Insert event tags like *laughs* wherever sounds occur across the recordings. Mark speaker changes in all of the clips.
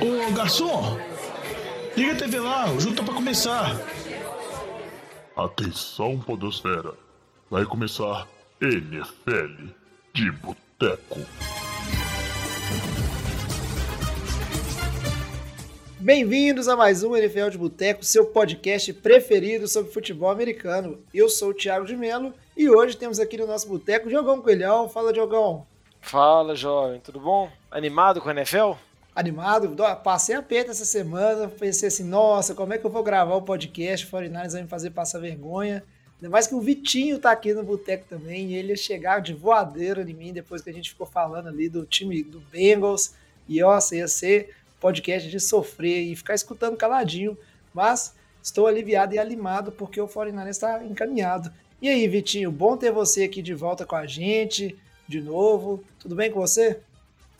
Speaker 1: Ô garçom, liga a TV lá, o jogo tá pra começar.
Speaker 2: Atenção, Podosfera. Vai começar NFL de Boteco.
Speaker 3: Bem-vindos a mais um NFL de Boteco, seu podcast preferido sobre futebol americano. Eu sou o Thiago de Melo e hoje temos aqui no nosso boteco Diogão Coelhão. Fala, Diogão.
Speaker 4: Fala, jovem. Tudo bom? Animado com a NFL?
Speaker 3: Animado. Passei a peta essa semana. Pensei assim, nossa, como é que eu vou gravar o podcast? O 49 vai me fazer passar vergonha. Ainda mais que o Vitinho tá aqui no boteco também e ele ia chegar de voadeira em mim depois que a gente ficou falando ali do time do Bengals. E, nossa, ia ser podcast de sofrer e ficar escutando caladinho. Mas estou aliviado e animado porque o 49 está encaminhado. E aí, Vitinho, bom ter você aqui de volta com a gente, de novo. Tudo bem com você?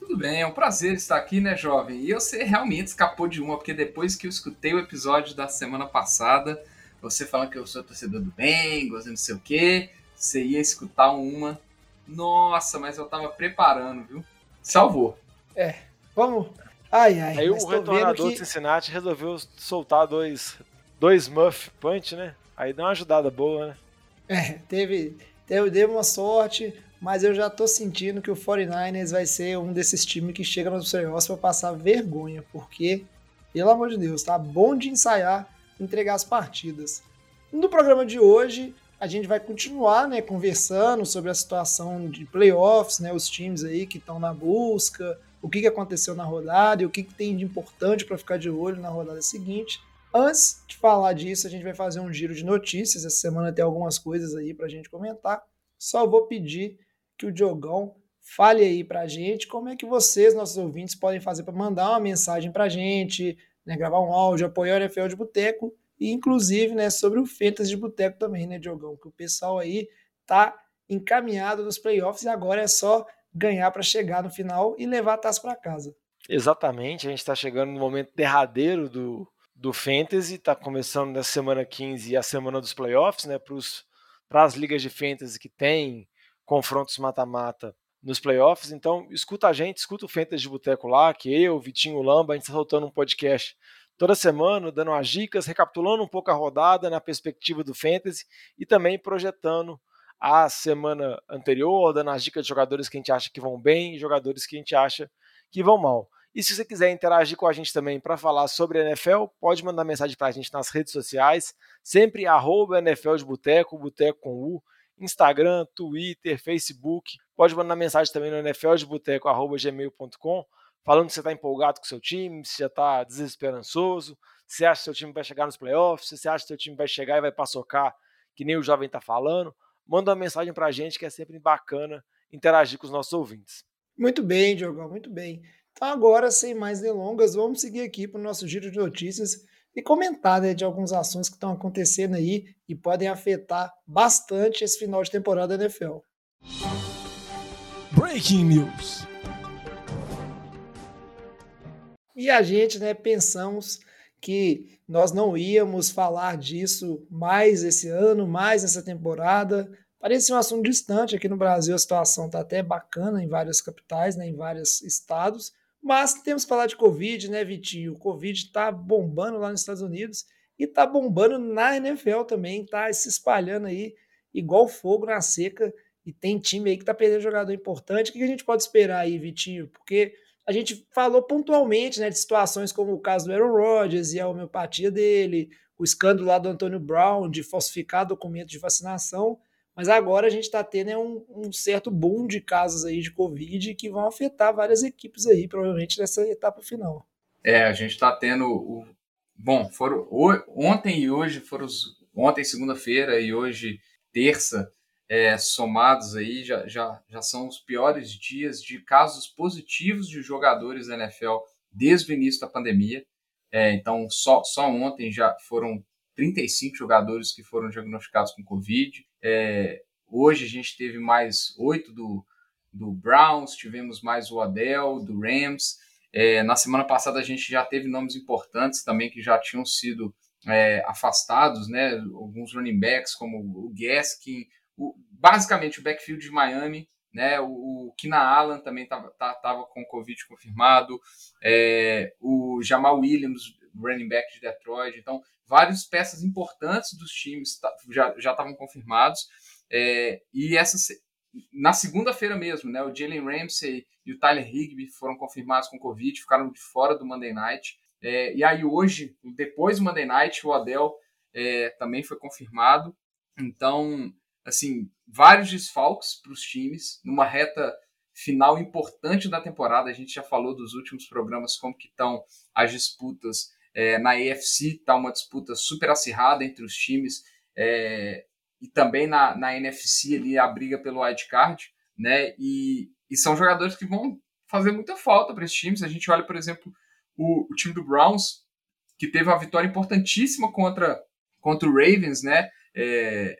Speaker 5: Tudo bem, é um prazer estar aqui, né, jovem? E você realmente escapou de uma, porque depois que eu escutei o episódio da semana passada, você falando que eu sou torcedor do Bengals, não sei o quê, você ia escutar uma. Nossa, mas eu tava preparando, viu? Salvou.
Speaker 3: É, vamos. Ai, ai.
Speaker 4: Aí o retornador que... de Cincinnati resolveu soltar dois, dois Muff Punch, né? Aí deu uma ajudada boa, né?
Speaker 3: É, teve, teve, deu uma sorte, mas eu já tô sentindo que o 49ers vai ser um desses times que chega nos playoffs para passar vergonha, porque, pelo amor de Deus, tá bom de ensaiar, entregar as partidas. No programa de hoje, a gente vai continuar, né, conversando sobre a situação de playoffs, né, os times aí que estão na busca, o que, que aconteceu na rodada e o que, que tem de importante para ficar de olho na rodada seguinte. Antes de falar disso, a gente vai fazer um giro de notícias. Essa semana tem algumas coisas aí para a gente comentar. Só vou pedir que o Diogão fale aí para a gente como é que vocês, nossos ouvintes, podem fazer para mandar uma mensagem para a gente, né, gravar um áudio, apoiar o NFL de Boteco e, inclusive, né, sobre o Fantasy de Boteco também, né, Diogão? Que o pessoal aí tá encaminhado nos playoffs e agora é só ganhar para chegar no final e levar a taça para casa.
Speaker 4: Exatamente, a gente está chegando no momento derradeiro do, do Fantasy, está começando nessa semana 15 e a semana dos playoffs, né, para as ligas de Fantasy que tem confrontos mata-mata nos playoffs. Então, escuta a gente, escuta o Fantasy de Boteco lá, que eu, Vitinho Lamba, a gente está soltando um podcast toda semana, dando as dicas, recapitulando um pouco a rodada na perspectiva do Fantasy e também projetando a semana anterior, dando as dicas de jogadores que a gente acha que vão bem e jogadores que a gente acha que vão mal. E se você quiser interagir com a gente também para falar sobre a NFL, pode mandar mensagem para a gente nas redes sociais, sempre arroba NFL de Boteco, Boteco com U, Instagram, Twitter, Facebook. Pode mandar mensagem também no NFL de Boteco, arroba gmail.com, falando se você está empolgado com o seu time, se já está desesperançoso, se acha que seu time vai chegar nos playoffs, se acha que seu time vai chegar e vai paçocar, que nem o jovem está falando. Manda uma mensagem para a gente que é sempre bacana interagir com os nossos ouvintes.
Speaker 3: Muito bem, Diogão, muito bem. Então, agora, sem mais delongas, vamos seguir aqui para o nosso giro de notícias e comentar né, de alguns assuntos que estão acontecendo aí e podem afetar bastante esse final de temporada da NFL.
Speaker 1: Breaking News.
Speaker 3: E a gente, né, pensamos que nós não íamos falar disso mais esse ano, mais essa temporada. Parecia um assunto distante aqui no Brasil, a situação está até bacana em várias capitais, né, em vários estados, mas temos que falar de Covid, né, Vitinho? O Covid está bombando lá nos Estados Unidos e está bombando na NFL também, está se espalhando aí igual fogo na seca. E tem time aí que está perdendo jogador importante. O que a gente pode esperar aí, Vitinho? Porque a gente falou pontualmente né, de situações como o caso do Aaron Rodgers e a homeopatia dele, o escândalo lá do Antônio Brown de falsificar documento de vacinação. Mas agora a gente está tendo é um, um, certo boom de casos aí de Covid que vão afetar várias equipes aí, provavelmente nessa etapa final.
Speaker 5: É, a gente está tendo o. Bom, foram ontem e hoje foram os. Ontem, segunda-feira, e hoje, terça, é, somados aí, já, já, já são os piores dias de casos positivos de jogadores da NFL desde o início da pandemia. É, então, só, só ontem já foram 35 jogadores que foram diagnosticados com Covid. É, hoje a gente teve mais oito do, do Browns, tivemos mais o Adel, do Rams. É, na semana passada a gente já teve nomes importantes também que já tinham sido é, afastados, né? Alguns running backs como o Gaskin, o, basicamente o backfield de Miami né? O, o Kina Allen também estava tava com Covid confirmado, é, o Jamal Williams, running back de Detroit. Então, várias peças importantes dos times já estavam confirmados. É, e essa, na segunda-feira mesmo, né, o Jalen Ramsey e o Tyler Higby foram confirmados com Covid, ficaram de fora do Monday Night. É, e aí hoje, depois do Monday Night, o Adel é, também foi confirmado. Então, assim, vários desfalques para os times numa reta final importante da temporada. A gente já falou dos últimos programas como que estão as disputas é, na AFC, está uma disputa super acirrada entre os times é, e também na, na NFC ali a briga pelo wild card, né? E, e são jogadores que vão fazer muita falta para esses times. A gente olha, por exemplo, o, o, time do Browns, que teve uma vitória importantíssima contra, contra o Ravens, né? É,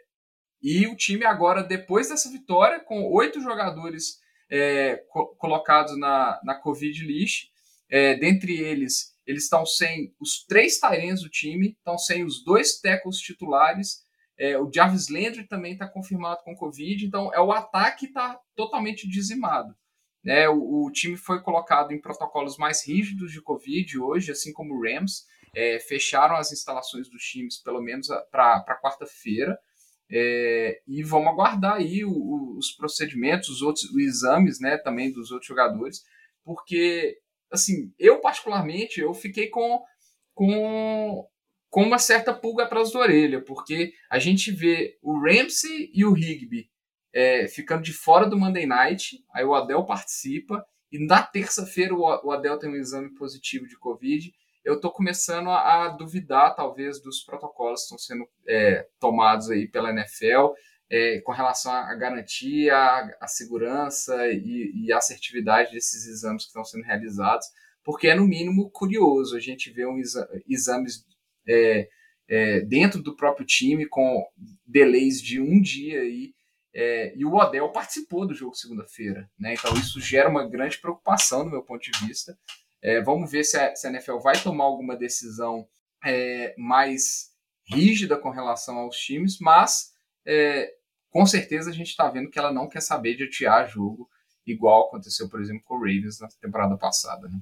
Speaker 5: e o time agora, depois dessa vitória, com oito jogadores é, co colocados na, na Covid list, é, dentre eles, eles estão sem os três Tyrens do time, estão sem os dois tackles titulares, é, o Jarvis Landry também está confirmado com Covid, então é o ataque está totalmente dizimado. Né? O, o, time foi colocado em protocolos mais rígidos de Covid hoje, assim como o Rams, é, fecharam as instalações dos times pelo menos para quarta-feira. É, e vamos aguardar aí o, o, os procedimentos, os outros os exames, né, também dos outros jogadores, porque assim, eu particularmente eu fiquei com com com uma certa pulga atrás da orelha, porque a gente vê o Ramsey e o Higby é, ficando de fora do Monday Night, aí o Adel participa, e na terça-feira o, o Adel tem um exame positivo de Covid, eu estou começando a, a, duvidar, talvez, dos protocolos que estão sendo é, tomados aí pela NFL é, com relação à garantia, à, segurança e, e à assertividade desses exames que estão sendo realizados, porque é, no mínimo, curioso a gente ver um exa exames é, é, dentro do próprio time com delays de um dia aí, é, e o Odell participou do jogo segunda-feira, né? Então isso gera uma grande preocupação do meu ponto de vista. É, vamos ver se a, se a, NFL vai tomar alguma decisão é, mais rígida com relação aos times, mas é, com certeza a gente está vendo que ela não quer saber de atiar jogo, igual aconteceu, por exemplo, com o Ravens na temporada passada. Né?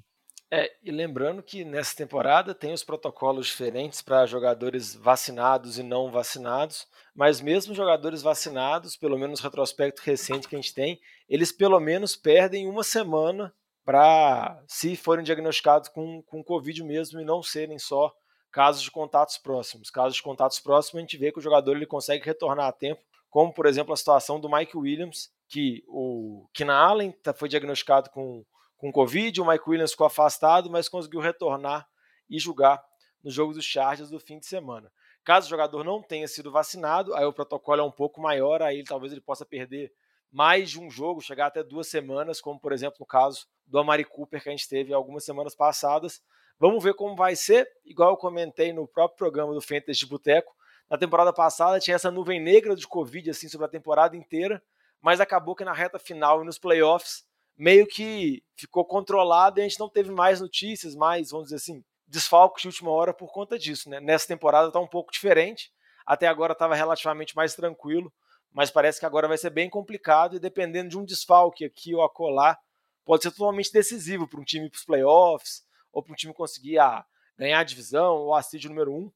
Speaker 4: É, e lembrando que nessa temporada tem os protocolos diferentes para jogadores vacinados e não vacinados, mas mesmo jogadores vacinados, pelo menos no retrospecto recente que a gente tem, eles pelo menos perdem uma semana para se forem diagnosticados com, com Covid mesmo e não serem só casos de contatos próximos. Casos de contatos próximos, a gente vê que o jogador ele consegue retornar a tempo, como por exemplo a situação do Mike Williams, que o Kina Allen tá, foi diagnosticado com, com Covid, o Mike Williams ficou afastado, mas conseguiu retornar e jogar no jogo dos Chargers do fim de semana. Caso o jogador não tenha sido vacinado, aí o protocolo é um pouco maior, aí talvez ele possa perder mais de um jogo, chegar até duas semanas, como por exemplo no caso do Amari Cooper que a gente teve algumas semanas passadas. Vamos ver como vai ser, igual eu comentei no próprio programa do Fantasy de Boteco. Na temporada passada tinha essa nuvem negra de Covid assim sobre a temporada inteira, mas acabou que na reta final e nos playoffs meio que ficou controlado e a gente não teve mais notícias, mais, vamos dizer assim, desfalques de última hora por conta disso. Né? Nessa temporada está um pouco diferente, até agora estava relativamente mais tranquilo, mas parece que agora vai ser bem complicado e dependendo de um desfalque aqui ou acolá, pode ser totalmente decisivo para um time para os playoffs ou para um time conseguir a, ah, ganhar a divisão ou a seed número um,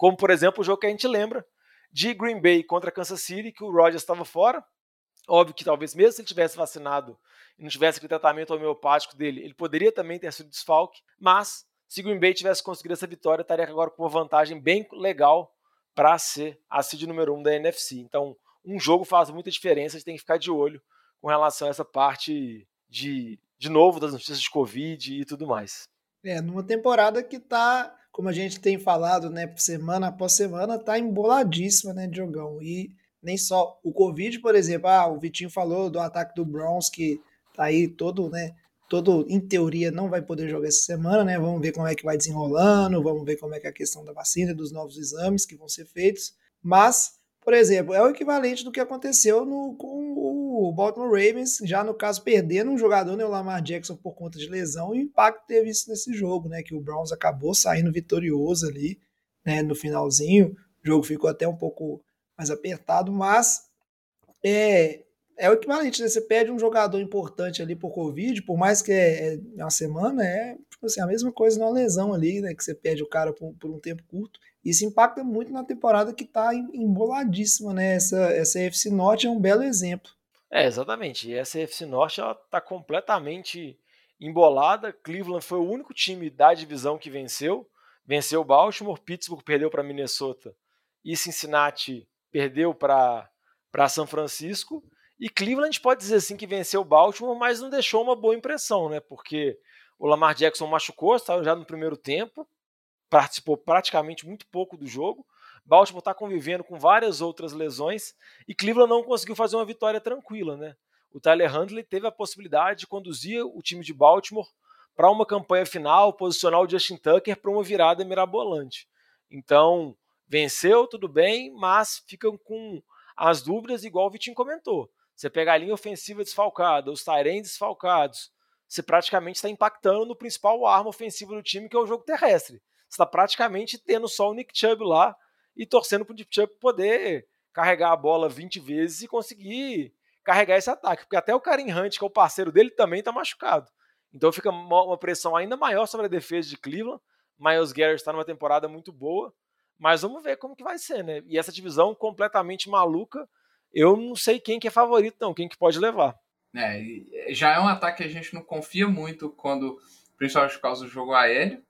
Speaker 4: como por exemplo o jogo que a gente lembra de Green Bay contra Kansas City, que o Rodgers estava fora. Óbvio que talvez mesmo se ele tivesse vacinado e não tivesse aquele tratamento homeopático dele, ele poderia também ter sido desfalque, mas se Green Bay tivesse conseguido essa vitória, estaria agora com uma vantagem bem legal para ser a seed número um da NFC. Então, um jogo faz muita diferença, a gente tem que ficar de olho com relação a essa parte de, de novo das notícias de Covid e tudo mais.
Speaker 3: É, numa temporada que tá, como a gente tem falado, né, semana após semana, tá emboladíssima, né, Diogão? E nem só o Covid, por exemplo, ah, o Vitinho falou do ataque do Browns que tá aí todo, né, todo em teoria não vai poder jogar essa semana, né? Vamos ver como é que vai desenrolando, vamos ver como é que é a questão da vacina, dos novos exames que vão ser feitos, mas por exemplo, é o equivalente do que aconteceu no, com o Baltimore Ravens, já no caso perdendo um jogador, né, o Lamar Jackson, por conta de lesão, e o impacto teve isso nesse jogo, né, que o Browns acabou saindo vitorioso ali, né, no finalzinho, o jogo ficou até um pouco mais apertado, mas é, é o equivalente, né? Você perde um jogador importante ali por Covid, por mais que é, é uma semana, é tipo assim, a mesma coisa numa lesão ali, né? Que você perde o cara por, por um tempo curto. Isso impacta muito na temporada que tá emboladíssima, né? Essa, essa FC Norte é um belo exemplo.
Speaker 4: É, exatamente. E essa FC Norte ela tá completamente embolada. Cleveland foi o único time da divisão que venceu. Venceu Baltimore, Pittsburgh perdeu para Minnesota e Cincinnati perdeu para São Francisco. E Cleveland pode dizer assim que venceu Baltimore, mas não deixou uma boa impressão, né? Porque o Lamar Jackson machucou, saiu já no primeiro tempo, participou praticamente muito pouco do jogo. Baltimore está convivendo com várias outras lesões e Cleveland não conseguiu fazer uma vitória tranquila, né? O Tyler Handley teve a possibilidade de conduzir o time de Baltimore para uma campanha final, posicionar o Justin Tucker para uma virada mirabolante. Então, venceu, tudo bem, mas ficam com as dúvidas, igual o Vitinho comentou. Você pega a linha ofensiva desfalcada, os Tyrands desfalcados, você praticamente está impactando no principal arma ofensiva do time, que é o jogo terrestre. Você está praticamente tendo só o Nick Chubb lá e torcendo para o Nick Chubb poder carregar a bola 20 vezes e conseguir carregar esse ataque. Porque até o Karim Hunt, que é o parceiro dele, também está machucado. Então fica uma pressão ainda maior sobre a defesa de Cleveland. Miles Garrett está numa temporada muito boa. Mas vamos ver como que vai ser, né? E essa divisão completamente maluca eu não sei quem que é favorito, não, quem que pode levar.
Speaker 5: É, já é um ataque que a gente não confia muito quando, principalmente por causa do jogo aéreo,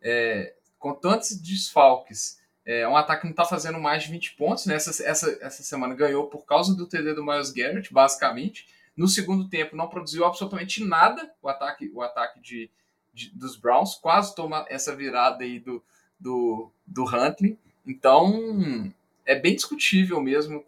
Speaker 5: é, com tantos desfalques. É um ataque que não está fazendo mais de 20 pontos. Né? Essa, essa, essa semana ganhou por causa do TD do Miles Garrett, basicamente. No segundo tempo não produziu absolutamente nada o ataque, o ataque de, de dos Browns. Quase toma essa virada aí do, do, do Huntley. Então, é bem discutível mesmo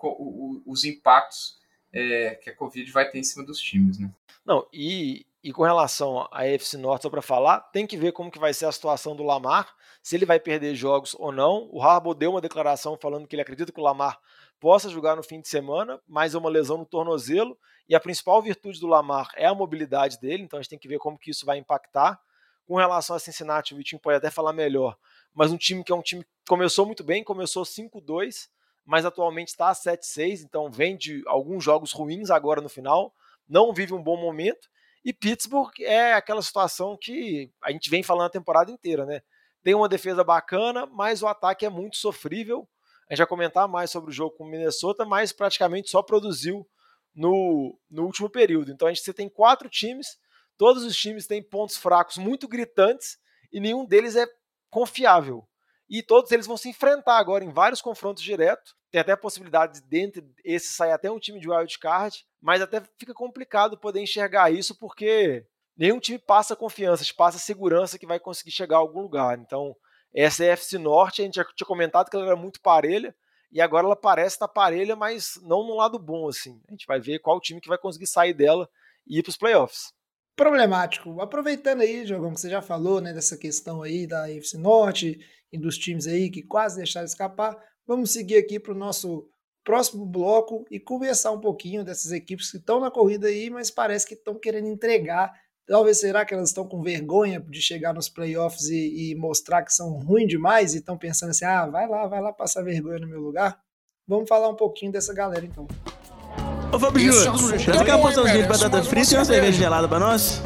Speaker 5: os impactos é, que a Covid vai ter em cima dos times, né?
Speaker 4: Não, e, e com relação à AFC Norte, só para falar, tem que ver como que vai ser a situação do Lamar, se ele vai perder jogos ou não. O Harbaugh deu uma declaração falando que ele acredita que o Lamar possa jogar no fim de semana, mas é uma lesão no tornozelo, e a principal virtude do Lamar é a mobilidade dele, então a gente tem que ver como que isso vai impactar. Com relação a Cincinnati, o Vitinho pode até falar melhor, mas um time que é um time que começou muito bem, começou 5-2, mas atualmente está 7-6, então vem de alguns jogos ruins agora no final, não vive um bom momento. E Pittsburgh é aquela situação que a gente vem falando a temporada inteira, né? Tem uma defesa bacana, mas o ataque é muito sofrível. A gente vai comentar mais sobre o jogo com o Minnesota, mas praticamente só produziu no, no último período. Então a gente tem quatro times, todos os times têm pontos fracos muito gritantes e nenhum deles é confiável. E todos eles vão se enfrentar agora em vários confrontos diretos. Tem até a possibilidade de dentro esse sair até um time de wild card, mas até fica complicado poder enxergar isso porque nenhum time passa confiança, passa segurança que vai conseguir chegar a algum lugar. Então, essa FC Norte, a gente já tinha comentado que ela era muito parelha, e agora ela parece estar parelha, mas não no lado bom, assim. A gente vai ver qual time que vai conseguir sair dela e ir para os playoffs
Speaker 3: problemático. Aproveitando aí, Jogão, que você já falou, né, dessa questão aí da UFC Norte e dos times aí que quase deixaram escapar, vamos seguir aqui para o nosso próximo bloco e conversar um pouquinho dessas equipes que estão na corrida aí, mas parece que estão querendo entregar. Talvez será que elas estão com vergonha de chegar nos playoffs e, e mostrar que são ruins demais e estão pensando assim, ah, vai lá, vai lá passar vergonha no meu lugar? Vamos falar um pouquinho dessa galera então.
Speaker 1: Ô Fábio Júnior, traz cá uma porçãozinha de batata frita e uma cerveja gelada pra nós.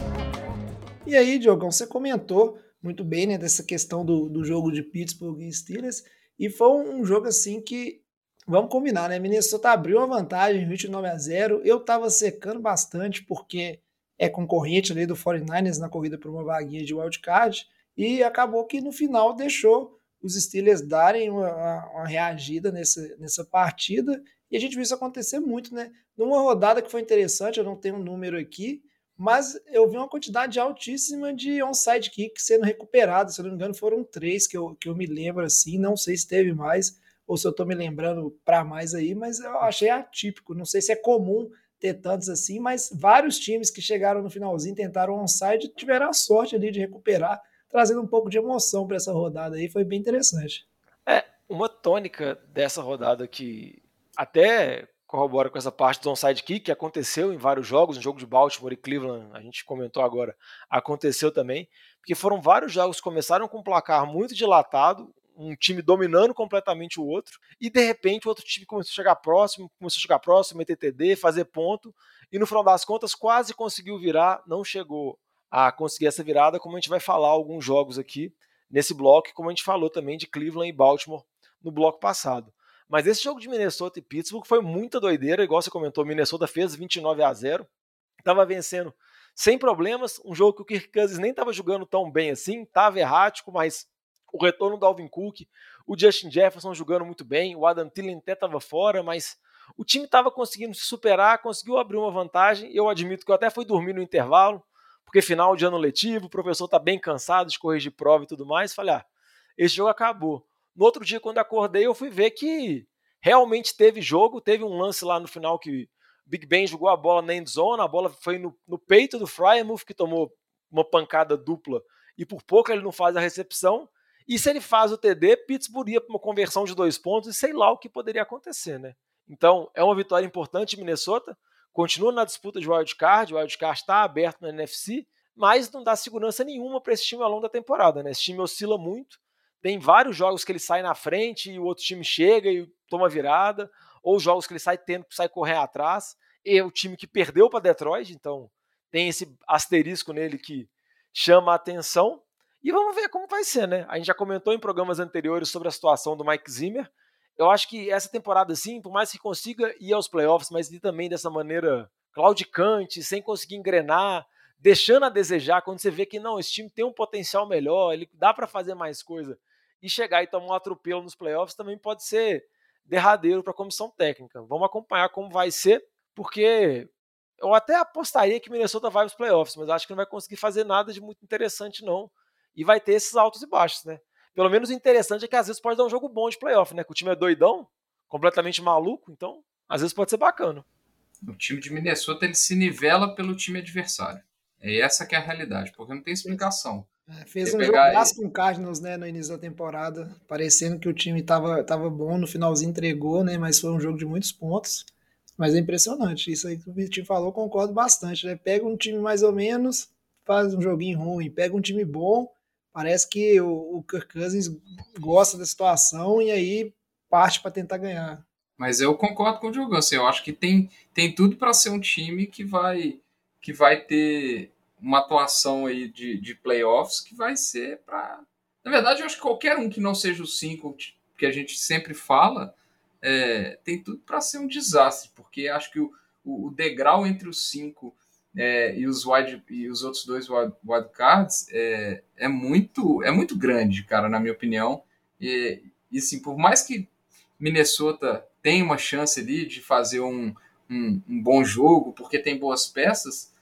Speaker 3: E aí, Diogão, você comentou muito bem, né, dessa questão do, do jogo de Pittsburgh e Steelers, e foi um jogo assim que, vamos combinar, né, Minnesota abriu uma vantagem, 29 a 0 eu tava secando bastante, porque é concorrente ali do 49ers na corrida por uma vaguinha de wildcard, e acabou que no final deixou os Steelers darem uma, uma reagida nessa, nessa partida, e a gente viu isso acontecer muito, né? Numa rodada que foi interessante, eu não tenho um número aqui, mas eu vi uma quantidade altíssima de onside kick sendo recuperados. Se eu não me engano, foram três que eu, que eu me lembro assim. Não sei se teve mais ou se eu estou me lembrando para mais aí, mas eu achei atípico. Não sei se é comum ter tantos assim, mas vários times que chegaram no finalzinho tentaram onside tiveram a sorte ali de recuperar, trazendo um pouco de emoção para essa rodada aí. Foi bem interessante.
Speaker 4: É, uma tônica dessa rodada que até corrobora com essa parte do onside kick, que aconteceu em vários jogos, no jogo de Baltimore e Cleveland, a gente comentou agora, aconteceu também, porque foram vários jogos que começaram com um placar muito dilatado, um time dominando completamente o outro, e de repente o outro time começou a chegar próximo, começou a chegar próximo, meter TD, fazer ponto, e no final das contas quase conseguiu virar, não chegou a conseguir essa virada, como a gente vai falar alguns jogos aqui nesse bloco, como a gente falou também de Cleveland e Baltimore no bloco passado. Mas esse jogo de Minnesota e Pittsburgh foi muita doideira, igual você comentou, Minnesota fez 29 a 0, estava vencendo sem problemas, um jogo que o Kirk Cousins nem estava jogando tão bem assim, estava errático, mas o retorno do Alvin Cook, o Justin Jefferson jogando muito bem, o Adam Thielen até estava fora, mas o time estava conseguindo se superar, conseguiu abrir uma vantagem. Eu admito que eu até fui dormir no intervalo, porque final de ano letivo, o professor está bem cansado de corrigir prova e tudo mais. Falei, ah, esse jogo acabou. No outro dia, quando acordei, eu fui ver que realmente teve jogo. Teve um lance lá no final que Big Ben jogou a bola na endzone, a bola foi no, no peito do Fryermuth, que tomou uma pancada dupla e por pouco ele não faz a recepção. E se ele faz o TD, Pittsburgh ia para uma conversão de dois pontos e sei lá o que poderia acontecer, né? Então, é uma vitória importante Minnesota. Continua na disputa de wildcard, o wildcard está aberto na NFC, mas não dá segurança nenhuma para esse time ao longo da temporada, né? Esse time oscila muito. Tem vários jogos que ele sai na frente e o outro time chega e toma virada, ou jogos que ele sai tendo que sair correr atrás. E é o time que perdeu para Detroit, então tem esse asterisco nele que chama a atenção. E vamos ver como vai ser, né? A gente já comentou em programas anteriores sobre a situação do Mike Zimmer. Eu acho que essa temporada, sim, por mais que consiga ir aos playoffs, mas ir também dessa maneira claudicante, sem conseguir engrenar, deixando a desejar, quando você vê que não, esse time tem um potencial melhor, ele dá para fazer mais coisa, e chegar e tomar um atropelo nos playoffs também pode ser derradeiro para a comissão técnica. Vamos acompanhar como vai ser, porque eu até apostaria que Minnesota vai aos playoffs, mas acho que não vai conseguir fazer nada de muito interessante, não e vai ter esses altos e baixos, né? Pelo menos o interessante é que às vezes pode dar um jogo bom de playoff, né? Que o time é doidão, completamente maluco, então às vezes pode ser bacana.
Speaker 5: O time de Minnesota ele se nivela pelo time adversário. É essa que é a realidade, porque não tem explicação.
Speaker 3: É, fez Você um jogo com o Cardinals né, no início da temporada, parecendo que o time estava tava bom, no finalzinho entregou, né? Mas foi um jogo de muitos pontos. Mas é impressionante. Isso aí que o Vitinho falou, concordo bastante. Né? Pega um time mais ou menos, faz um joguinho ruim. Pega um time bom, Parece que o, o Kirk Cousins gosta da situação e aí parte para tentar ganhar.
Speaker 5: Mas eu concordo com o Diogo. Assim, eu acho que tem, tem tudo para ser um time que vai que vai ter uma atuação aí de, de playoffs que vai ser para. Na verdade, eu acho que qualquer um que não seja o cinco que a gente sempre fala é, tem tudo para ser um desastre, porque acho que o, o, degrau entre os cinco é, e, os wide, e os outros dois wildcards é, é, muito, é muito grande, cara, na minha opinião. E, e assim, por mais que Minnesota tenha uma chance ali de fazer um, um, um, bom jogo, porque tem boas peças,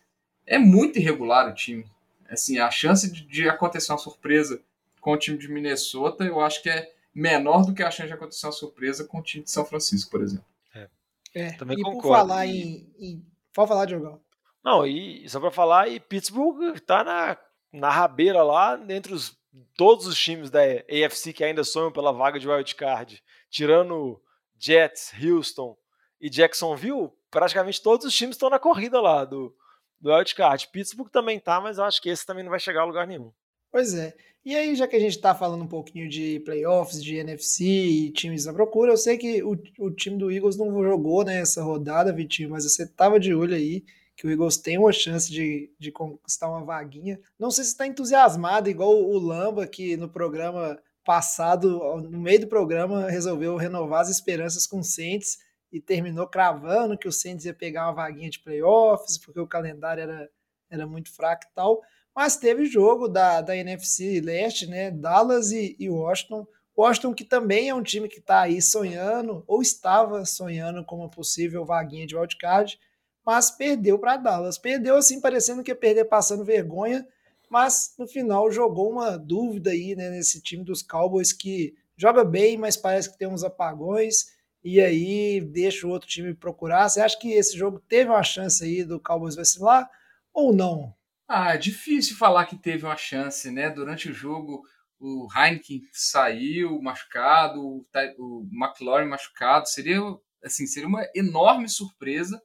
Speaker 5: é muito irregular o time. Assim, a chance de, de acontecer uma surpresa com o time de Minnesota, eu acho que é menor do que a chance de acontecer uma surpresa com o time de São Francisco, por exemplo.
Speaker 3: É, é Também e concordo. por falar em, em... Pode falar, Diogão.
Speaker 4: Não, e só para falar, e Pittsburgh tá na, na rabeira lá, entre os, todos os times da AFC que ainda sonham pela vaga de wildcard, tirando Jets, Houston e Jacksonville, praticamente todos os times estão na corrida lá do, do wildcard. Pittsburgh também tá, mas eu acho que esse também não vai chegar a lugar nenhum.
Speaker 3: Pois é. E aí, já que a gente está falando um pouquinho de playoffs, de NFC e times à procura, eu sei que o, o time do Eagles não jogou nessa rodada, Vitinho, mas você estava de olho aí que o Eagles tem uma chance de, de conquistar uma vaguinha. Não sei se está entusiasmado, igual o Lamba, que no programa passado, no meio do programa, resolveu renovar as esperanças com o Saints e terminou cravando que o Saints ia pegar uma vaguinha de playoffs, porque o calendário era, era muito fraco e tal. Mas teve jogo da, da NFC Leste, né? Dallas e, e Washington. Washington, que também é um time que está aí sonhando, ou estava sonhando com uma possível vaguinha de wildcard mas perdeu para Dallas. Perdeu assim, parecendo que ia perder passando vergonha, mas no final jogou uma dúvida aí né, nesse time dos Cowboys que joga bem, mas parece que tem uns apagões e aí deixa o outro time procurar. Você acha que esse jogo teve uma chance aí do Cowboys vacilar ou não?
Speaker 5: Ah, é difícil falar que teve uma chance, né? Durante o jogo, o Heineken saiu machucado, o McLaurin machucado. Seria, assim, seria uma enorme surpresa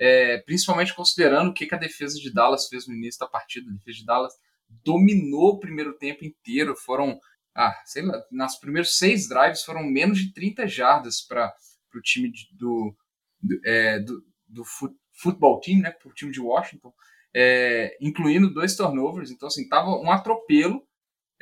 Speaker 5: é, principalmente considerando o que, que a defesa de Dallas fez no início da partida. A defesa de Dallas dominou o primeiro tempo inteiro, foram ah, sei lá, nas primeiros seis drives foram menos de 30 jardas para o time de, do, do, é, do, do fut, futebol team, né, para o time de Washington, é, incluindo dois turnovers. Então, assim, tava um atropelo.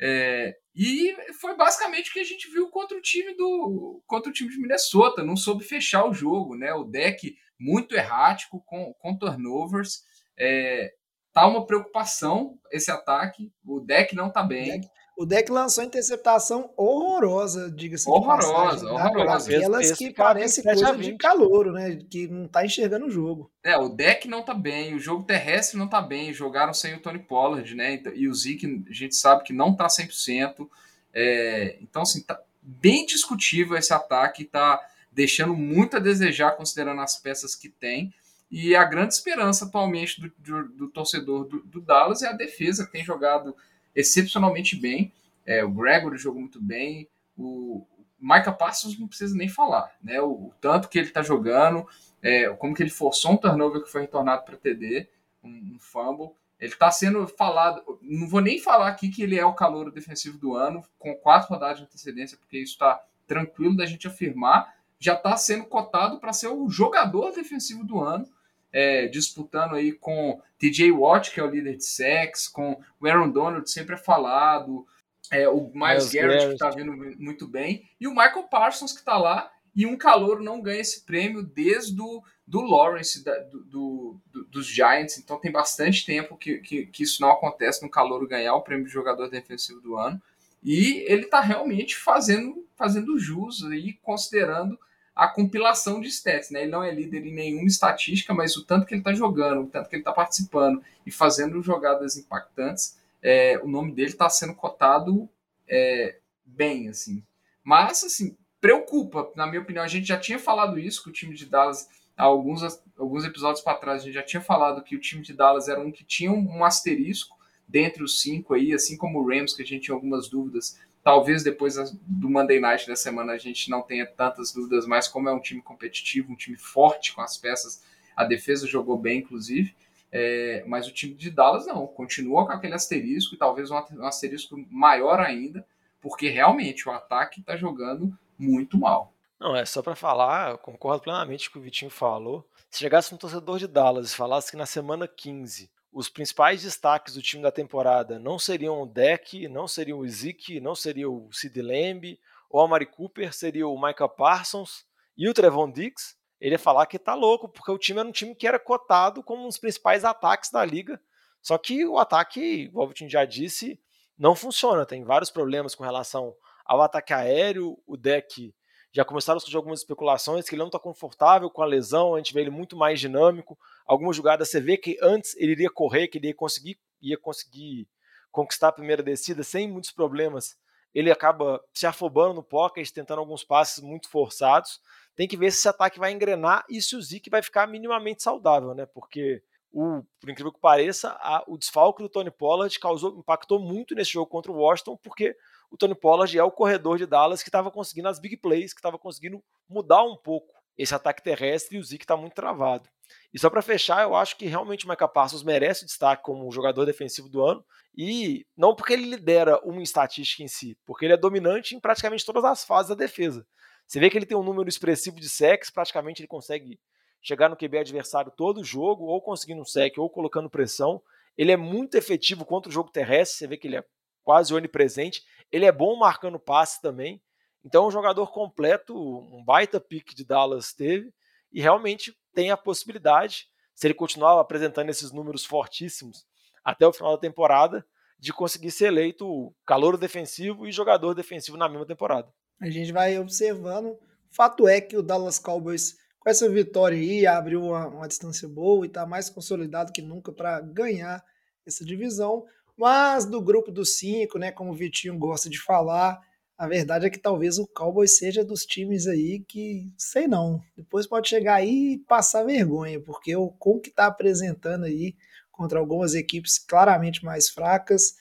Speaker 5: É, e foi basicamente o que a gente viu contra o time do contra o time de Minnesota. Não soube fechar o jogo, né? O deck muito errático com, com turnovers. É, tá uma preocupação esse ataque. O deck não tá bem.
Speaker 3: O deck lançou interceptação horrorosa, diga-se
Speaker 5: horrorosa, de passagem. Né? Horrorosa,
Speaker 3: Aquelas que parece coisa de calor, né? Que não tá enxergando o jogo.
Speaker 5: É, o deck não tá bem, o jogo terrestre não tá bem. Jogaram sem o Tony Pollard, né? Então, e o Zeke, a gente sabe que não tá 100%. É, então, assim, tá bem discutível esse ataque, tá deixando muito a desejar, considerando as peças que tem. E a grande esperança atualmente do, do, do torcedor do, do Dallas é a defesa, que tem jogado excepcionalmente bem. É, o Gregory jogou muito bem. O Micah Parsons não precisa nem falar, né? O, o tanto que ele está jogando, é, como que ele forçou um turnover que foi retornado para TD, um, um fumble. Ele está sendo falado. Não vou nem falar aqui que ele é o calor defensivo do ano, com quatro rodadas de antecedência, porque isso está tranquilo da gente afirmar. Já está sendo cotado para ser o jogador defensivo do ano é, disputando aí com TJ Watt, que é o líder de sex, com o Aaron Donald, sempre é falado, é, o Miles, Garrett, que está vindo muito bem, e o Michael Parsons, que está lá, e um calor não ganha esse prêmio desde o do Lawrence, da, do, do, dos Giants, então tem bastante tempo que, que, que isso não acontece no calor ganhar o prêmio de jogador defensivo do ano, e ele está realmente fazendo, fazendo jus aí, considerando a compilação de stats, né? Ele não é líder em nenhuma estatística, mas o tanto que ele está jogando, o tanto que ele está participando e fazendo jogadas impactantes, é, o nome dele está sendo cotado é, bem, assim. Mas, assim, preocupa, na minha opinião. A gente já tinha falado isso com o time de Dallas há alguns, alguns episódios para trás. A gente já tinha falado que o time de Dallas era um que tinha um asterisco dentre os cinco aí, assim como o Rams, que a gente tinha algumas dúvidas Talvez depois do Monday Night da semana a gente não tenha tantas dúvidas, mas como é um time competitivo, um time forte com as peças, a defesa jogou bem, inclusive. É, mas o time de Dallas não, continua com aquele asterisco e talvez um asterisco maior ainda, porque realmente o ataque está jogando muito mal.
Speaker 4: Não, é só para falar, eu concordo plenamente com o que o Vitinho falou. Se chegasse um torcedor de Dallas e falasse que na semana 15 os principais destaques do time da temporada não seriam o Deck, não seriam o Zeke, não seria o Sid Lamb, ou a Mari Cooper, seria o Michael Parsons e o Trevon Diggs, ele ia falar que tá louco, porque o time era um time que era cotado como um dos principais ataques da liga. Só que o ataque, igual o Vitinho já disse, não funciona. Tem vários problemas com relação ao ataque aéreo. O deck já começaram a surgir algumas especulações que ele não está confortável com a lesão, a gente vê ele muito mais dinâmico. Algumas jogadas você vê que antes ele iria correr, que ele ia conseguir, ia conseguir conquistar a primeira descida sem muitos problemas. Ele acaba se afobando no pocket, tentando alguns passes muito forçados. Tem que ver se esse ataque vai engrenar e se o Zeke vai ficar minimamente saudável, né? Porque o, por incrível que pareça, a, o desfalque do Tony Pollard causou, impactou muito nesse jogo contra o Washington, porque o Tony Pollard é o corredor de Dallas que estava conseguindo as big plays, que estava conseguindo mudar um pouco esse ataque terrestre e o Zeke está muito travado. E só para fechar, eu acho que realmente o Micah Parsons merece destaque como jogador defensivo do ano, e não porque ele lidera uma estatística em si, porque ele é dominante em praticamente todas as fases da defesa. Você vê que ele tem um número expressivo de sacks, praticamente ele consegue chegar no QB adversário todo jogo, ou conseguindo um sec, ou colocando pressão. Ele é muito efetivo contra o jogo terrestre, você vê que ele é quase onipresente. Ele é bom marcando passe também. Então, é um jogador completo, um baita pique de Dallas teve, e realmente tem a possibilidade, se ele continuar apresentando esses números fortíssimos até o final da temporada, de conseguir ser eleito calor defensivo e jogador defensivo na mesma temporada.
Speaker 3: A gente vai observando. Fato é que o Dallas Cowboys, com essa vitória aí, abriu uma, uma distância boa e está mais consolidado que nunca para ganhar essa divisão. Mas do grupo dos cinco, né, como o Vitinho gosta de falar, a verdade é que talvez o Cowboys seja dos times aí que, sei não, depois pode chegar aí e passar vergonha, porque o com que está apresentando aí contra algumas equipes claramente mais fracas,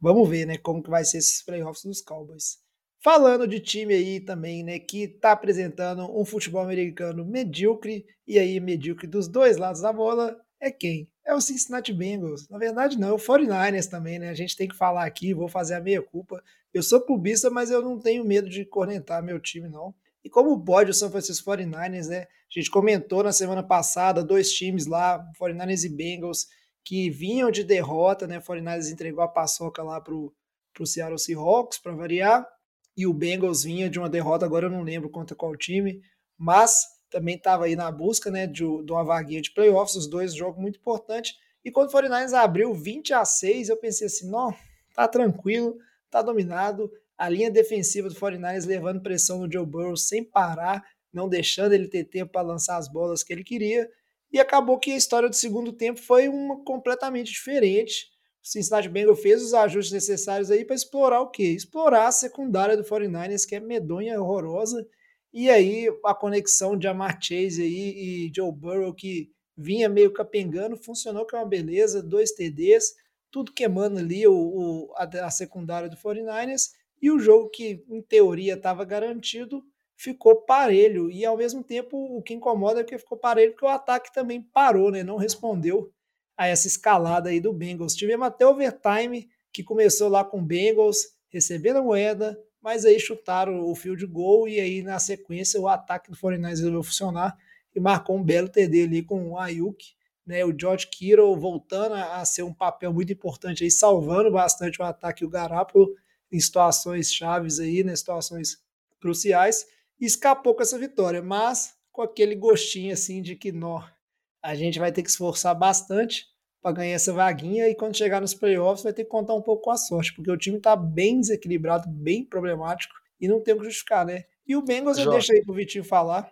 Speaker 3: vamos ver, né, como que vai ser esses playoffs dos Cowboys. Falando de time aí também, né, que está apresentando um futebol americano medíocre, e aí medíocre dos dois lados da bola, é quem? É o Cincinnati Bengals. Na verdade, não, é o 49ers também, né? A gente tem que falar aqui, vou fazer a meia culpa. Eu sou clubista, mas eu não tenho medo de cornetar meu time, não. E como pode o São Francisco 49ers, né? A gente comentou na semana passada, dois times lá, 49ers e Bengals, que vinham de derrota, né? O 49ers entregou a paçoca lá pro, pro Seattle Seahawks, para variar, e o Bengals vinha de uma derrota, agora eu não lembro contra qual time, mas também estava aí na busca né, de, de, uma vaguinha de playoffs, os dois jogos muito importantes. E quando o 49ers abriu 20 a 6, eu pensei assim: não, tá tranquilo, tá dominado. A linha defensiva do 49ers levando pressão no Joe Burrow sem parar, não deixando ele ter tempo para lançar as bolas que ele queria. E acabou que a história do segundo tempo foi uma completamente diferente. O Cincinnati Bengals fez os ajustes necessários aí para explorar o quê? Explorar a secundária do 49ers, que é medonha, horrorosa, e aí a conexão de Amar Chase aí e Joe Burrow, que vinha meio capengando, funcionou que é uma beleza, dois TDs, tudo queimando ali o, o a, a, secundária do 49ers, e o jogo que em teoria estava garantido ficou parelho, e ao mesmo tempo o que incomoda é que ficou parelho porque o ataque também parou, né, não respondeu a essa escalada aí do Bengals. Tivemos até overtime, que começou lá com o Bengals recebendo a moeda, mas aí chutaram o fio de gol e aí na sequência o ataque do 49ers resolveu funcionar e marcou um belo TD ali com o Ayuk, né, o George Kittle voltando a, ser um papel muito importante aí, salvando bastante o ataque e o Garápolo em situações chaves aí, né, situações cruciais, e escapou com essa vitória, mas com aquele gostinho assim de que nó, a gente vai ter que esforçar bastante para ganhar essa vaguinha e quando chegar nos playoffs vai ter que contar um pouco com a sorte, porque o time está bem desequilibrado, bem problemático e não tem o que justificar, né? E o Bengals eu deixo aí pro Vitinho falar.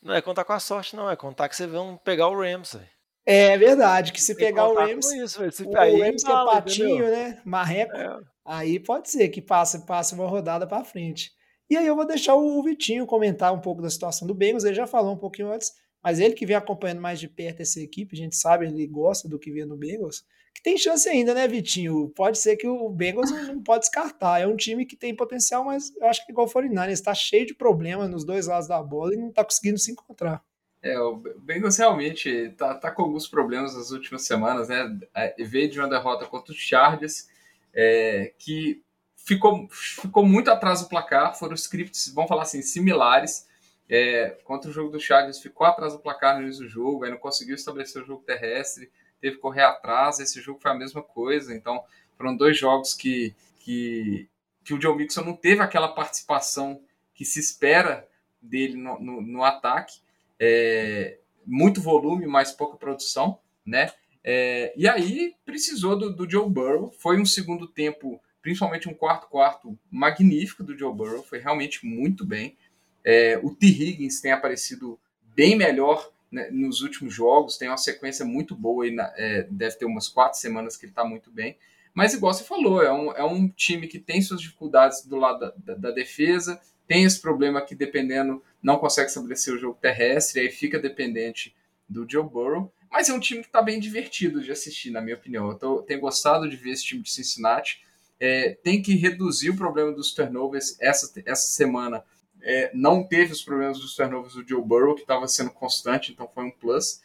Speaker 4: Não é contar com a sorte, não, é contar que vocês vão pegar o Rams. Véio.
Speaker 3: É verdade, que se pegar o Rams, isso, se o aí, Rams que é patinho, né? Marreco, é. aí pode ser que passe, passe uma rodada para frente. E aí eu vou deixar o Vitinho comentar um pouco da situação do Bengals, ele já falou um pouquinho antes, mas ele que vem acompanhando mais de perto essa equipe, a gente sabe, ele gosta do que vê no Bengals, que tem chance ainda, né, Vitinho? Pode ser que o Bengals não pode descartar. É um time que tem potencial, mas eu acho que igual o 49 está cheio de problemas nos dois lados da bola e não está conseguindo se encontrar.
Speaker 5: É, o Bengals realmente tá, tá com alguns problemas nas últimas semanas, né? É, veio de uma derrota contra os Chargers, é, que ficou, ficou muito atrás do placar, foram scripts, vamos falar assim, similares. É, contra o jogo do Chargers ficou atrás do placar no início do jogo, aí não conseguiu estabelecer o jogo terrestre, teve que correr atrás. Esse jogo foi a mesma coisa. Então, foram dois jogos que, que, que o Joe Mixon não teve aquela participação que se espera dele no, no, no ataque. É, muito volume, mas pouca produção, né? É, e aí precisou do, do Joe Burrow. Foi um segundo tempo, principalmente um quarto quarto magnífico do Joe Burrow. Foi realmente muito bem. É, o T. Higgins tem aparecido bem melhor né, nos últimos jogos, tem uma sequência muito boa, e é, deve ter umas quatro semanas que ele está muito bem. Mas, igual você falou, é um, é um time que tem suas dificuldades do lado da, da, da defesa, tem esse problema que, dependendo, não consegue estabelecer o jogo terrestre, aí fica dependente do Joe Burrow. Mas é um time que está bem divertido de assistir, na minha opinião. Eu tô, tenho gostado de ver esse time de Cincinnati. É, tem que reduzir o problema dos turnovers essa, essa semana é, não teve os problemas dos turnovers do Joe Burrow, que estava sendo constante, então foi um plus.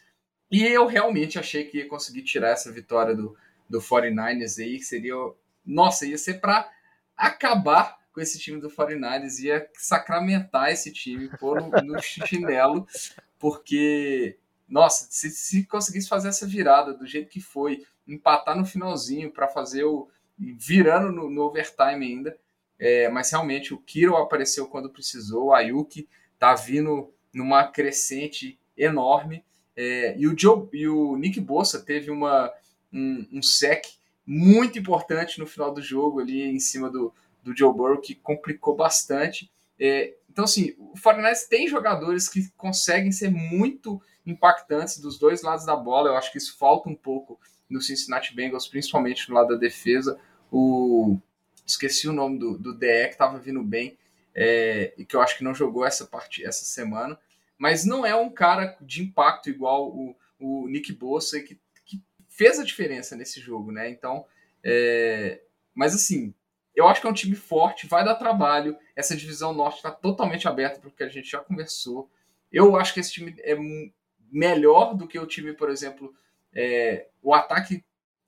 Speaker 5: E eu realmente achei que ia conseguir tirar essa vitória do, do 49ers aí, que seria. Nossa, ia ser para acabar com esse time do 49ers, ia sacramentar esse time, pôr no, no *laughs* chinelo, porque, nossa, se, se conseguisse fazer essa virada do jeito que foi, empatar no finalzinho para fazer o. virando no, no overtime ainda, é, mas realmente o Kiro apareceu quando precisou, o Ayuki tá vindo numa crescente enorme. É, e, o Joe, e o Nick Bossa teve uma, um, um sec muito importante no final do jogo ali em cima do, do Joe Burrow, que complicou bastante. É, então, assim, o Fortnite tem jogadores que conseguem ser muito impactantes dos dois lados da bola. Eu acho que isso falta um pouco no Cincinnati Bengals, principalmente no lado da defesa. O, esqueci o nome do, do DE que estava vindo bem é, e que eu acho que não jogou essa parte essa semana, mas não é um cara de impacto igual o, o Nick Bossa que, que fez a diferença nesse jogo, né? Então, é, mas assim, eu acho que é um time forte, vai dar trabalho. Essa divisão norte está totalmente aberta porque a gente já conversou. Eu acho que esse time é melhor do que o time, por exemplo, É, o ataque,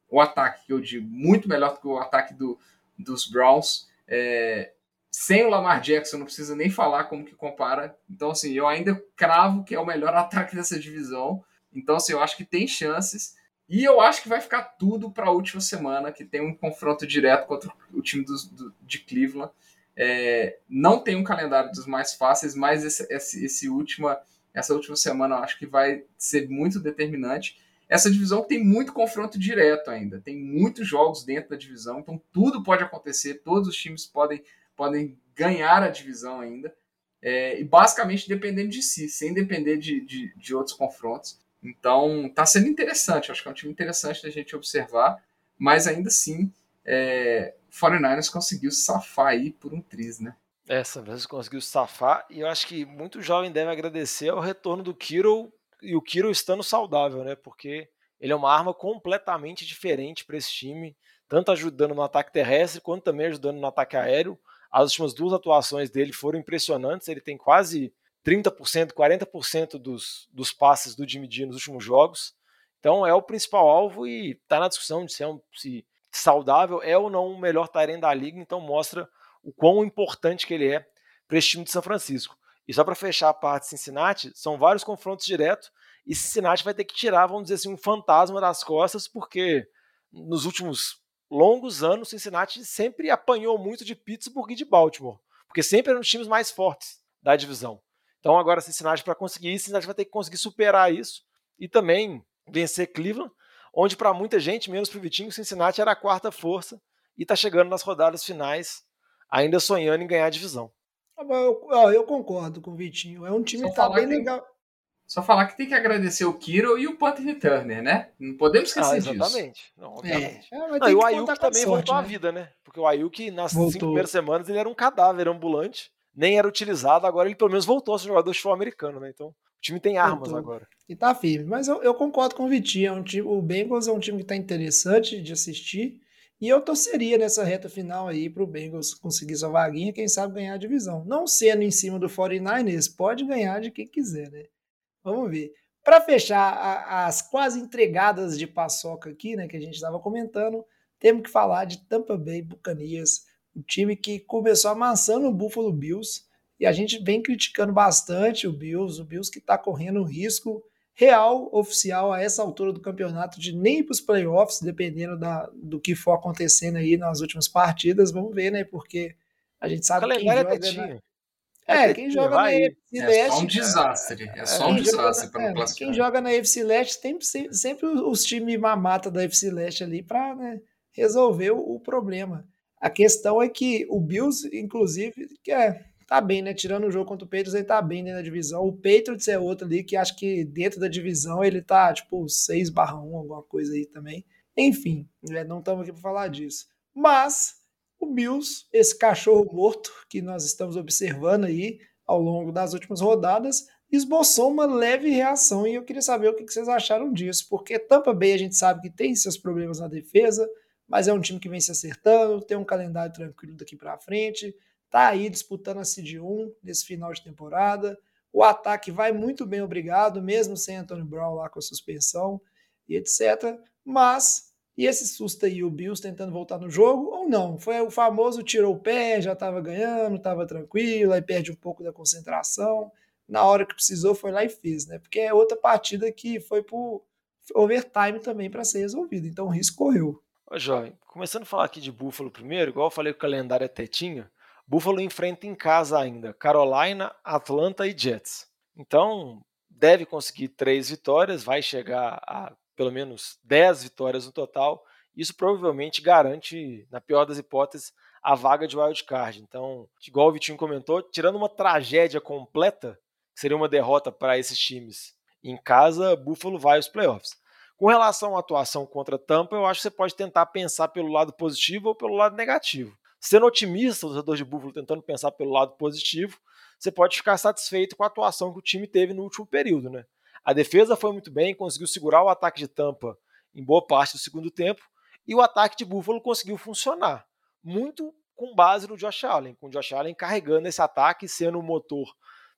Speaker 5: o ataque que eu digo, muito melhor do que o ataque do, dos Browns. É, sem o Lamar Jackson, não precisa nem falar como que compara. Então, assim, eu ainda cravo que é o melhor *laughs* ataque dessa divisão. Então, assim, eu acho que tem chances. E eu acho que vai ficar tudo para a última semana, que tem um confronto direto contra o time do, do, de Cleveland. É, não tem um calendário dos mais fáceis, mas esse, esse, esse última, essa última semana eu acho que vai ser muito determinante. Essa divisão tem muito confronto direto ainda, tem muitos jogos dentro da divisão, então tudo pode acontecer, todos os times podem, podem ganhar a divisão ainda, é, e basicamente dependendo de si, sem depender de, de, de outros confrontos. Então, está sendo interessante. Acho que é um time interessante da gente observar, mas ainda assim, é, 49ers conseguiu safar aí por um triz, né?
Speaker 4: Essa vez conseguiu safar e eu acho que muito jovem deve agradecer ao retorno do Kiro e o Kiro estando saudável, né? Porque ele é uma arma completamente diferente para esse time, tanto ajudando no ataque terrestre quanto também ajudando no ataque aéreo. As últimas duas atuações dele foram impressionantes. Ele tem quase 30%, 40% dos, dos passes do Jimmy G nos últimos jogos. Então é o principal alvo e está na discussão de se, é um, se saudável é ou não o melhor Tyrene da liga, então mostra o quão importante que ele é para esse time de São Francisco. E só para fechar a parte de Cincinnati, são vários confrontos diretos e Cincinnati vai ter que tirar, vamos dizer assim, um fantasma das costas, porque nos últimos longos anos Cincinnati sempre apanhou muito de Pittsburgh e de Baltimore, porque sempre eram os times mais fortes da divisão. Então agora Cincinnati para conseguir isso, Cincinnati vai ter que conseguir superar isso e também vencer Cleveland, onde para muita gente, menos para o Vitinho, Cincinnati era a quarta força e está chegando nas rodadas finais, ainda sonhando em ganhar a divisão.
Speaker 3: Ah, eu, eu concordo com o Vitinho. É um time que está bem
Speaker 5: que
Speaker 3: legal.
Speaker 5: só falar que tem que agradecer o Kiro e o Panther Returner, né? Não podemos esquecer
Speaker 4: ah,
Speaker 5: disso.
Speaker 4: Exatamente. Não, obviamente.
Speaker 3: É,
Speaker 4: Não, e o Ayuk também sorte, voltou né? à vida, né? Porque o Ayuk, nas voltou. cinco primeiras semanas, ele era um cadáver ambulante nem era utilizado, agora ele pelo menos voltou a ser jogador de futebol americano, né? Então o time tem armas agora.
Speaker 3: E tá firme. Mas eu, eu, concordo com o Vitinho. É um time, o Bengals é um time que tá interessante de assistir. E eu torceria nessa reta final aí pro Bengals conseguir sua vaguinha, quem sabe ganhar a divisão. Não sendo em cima do 49ers, pode ganhar de quem quiser, né? Vamos ver. Para fechar a, as quase entregadas de paçoca aqui, né, que a gente estava comentando, temos que falar de Tampa Bay Buccaneers o time que começou amassando o Buffalo Bills e a gente vem criticando bastante o Bills, o Bills que está correndo risco real, oficial a essa altura do campeonato de nem para os playoffs, dependendo da, do que for acontecendo aí nas últimas partidas, vamos ver, né? Porque a gente sabe que
Speaker 4: é na...
Speaker 3: É, é quem joga na
Speaker 5: EFC Leste... É só um desastre, é só um desastre para
Speaker 3: é, Quem joga na EFC Leste tem sempre os times mamata da EFC Leste ali para né, resolver o, o problema. A questão é que o Bills, inclusive, que é, tá bem, né? Tirando o jogo contra o Patriots, ele tá bem dentro da divisão. O Patriots é outro ali que acho que dentro da divisão ele tá tipo 6 barra 1, alguma coisa aí também. Enfim, né? não estamos aqui para falar disso. Mas o Bills, esse cachorro morto que nós estamos observando aí ao longo das últimas rodadas, esboçou uma leve reação e eu queria saber o que vocês acharam disso, porque Tampa Bay a gente sabe que tem seus problemas na defesa, mas é um time que vem se acertando, tem um calendário tranquilo daqui para frente, tá aí disputando a Cid 1 nesse final de temporada. O ataque vai muito bem, obrigado, mesmo sem Antônio Brown lá com a suspensão e etc. Mas, e esse susto aí, o Bills tentando voltar no jogo ou não? Foi o famoso tirou o pé, já estava ganhando, estava tranquilo, aí perde um pouco da concentração. Na hora que precisou, foi lá e fez, né? Porque é outra partida que foi por overtime também para ser resolvida. Então o risco correu.
Speaker 4: Ô, Jovem, começando a falar aqui de Buffalo primeiro, igual eu falei que o calendário é tetinho, Buffalo enfrenta em casa ainda Carolina, Atlanta e Jets. Então, deve conseguir três vitórias, vai chegar a pelo menos 10 vitórias no total. Isso provavelmente garante, na pior das hipóteses, a vaga de wildcard. Então, igual o Vitinho comentou, tirando uma tragédia completa, que seria uma derrota para esses times em casa, Buffalo vai aos playoffs. Com relação à atuação contra Tampa, eu acho que você pode tentar pensar pelo lado positivo ou pelo lado negativo. Sendo otimista, o torcedor de Buffalo tentando pensar pelo lado positivo, você pode ficar satisfeito com a atuação que o time teve no último período. Né? A defesa foi muito bem, conseguiu segurar o ataque de Tampa em boa parte do segundo tempo, e o ataque de Buffalo conseguiu funcionar. Muito com base no Josh Allen, com o Josh Allen carregando esse ataque, sendo o motor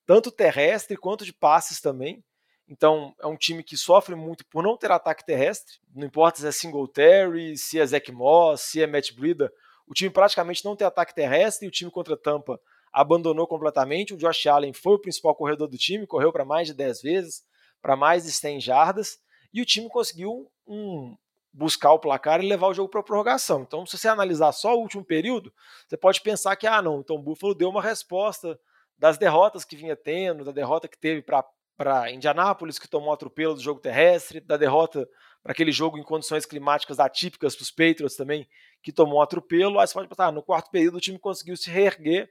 Speaker 4: tanto terrestre quanto de passes também. Então, é um time que sofre muito por não ter ataque terrestre. Não importa se é Singletary, se é Zach Moss, se é Matt Breida. O time praticamente não tem ataque terrestre e o time contra Tampa abandonou completamente. O Josh Allen foi o principal corredor do time, correu para mais de 10 vezes, para mais de 100 jardas. E o time conseguiu um, buscar o placar e levar o jogo para prorrogação. Então, se você analisar só o último período, você pode pensar que, ah, não, então o Buffalo deu uma resposta das derrotas que vinha tendo, da derrota que teve para para Indianápolis, que tomou atropelo do jogo terrestre, da derrota para aquele jogo em condições climáticas atípicas para os Patriots também, que tomou atropelo. Aí você pode pensar, ah, no quarto período o time conseguiu se reerguer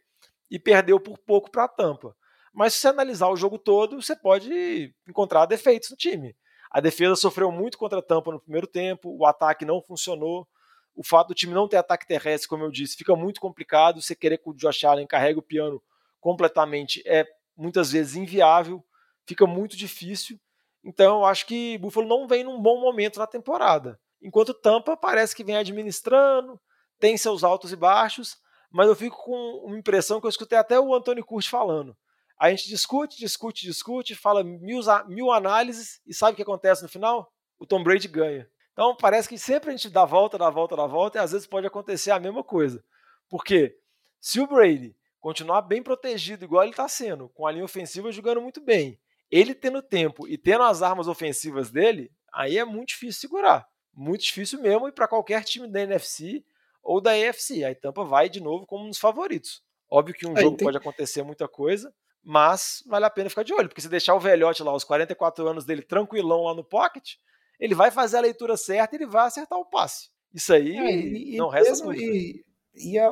Speaker 4: e perdeu por pouco para a Tampa. Mas se você analisar o jogo todo, você pode encontrar defeitos no time. A defesa sofreu muito contra a Tampa no primeiro tempo, o ataque não funcionou. O fato do time não ter ataque terrestre, como eu disse, fica muito complicado. Você querer que o Josh Allen carregue o piano completamente é muitas vezes inviável fica muito difícil. Então acho que Buffalo não vem num bom momento na temporada. Enquanto Tampa parece que vem administrando, tem seus altos e baixos, mas eu fico com uma impressão que eu escutei até o Antônio Curti falando. A gente discute, discute, discute, fala mil, mil análises e sabe o que acontece no final? O Tom Brady ganha. Então parece que sempre a gente dá volta, dá volta, dá volta, e às vezes pode acontecer a mesma coisa. Porque se o Brady continuar bem protegido, igual ele está sendo, com a linha ofensiva jogando muito bem, ele tendo tempo e tendo as armas ofensivas dele, aí é muito difícil segurar. Muito difícil mesmo e para qualquer time da NFC ou da AFC. Aí Tampa vai de novo como um dos favoritos. Óbvio que um aí jogo tem... pode acontecer muita coisa, mas vale a pena ficar de olho, porque se deixar o velhote lá, os 44 anos dele, tranquilão lá no pocket, ele vai fazer a leitura certa e ele vai acertar o passe. Isso aí é, e, não resta mesmo, dúvida.
Speaker 3: E, e a,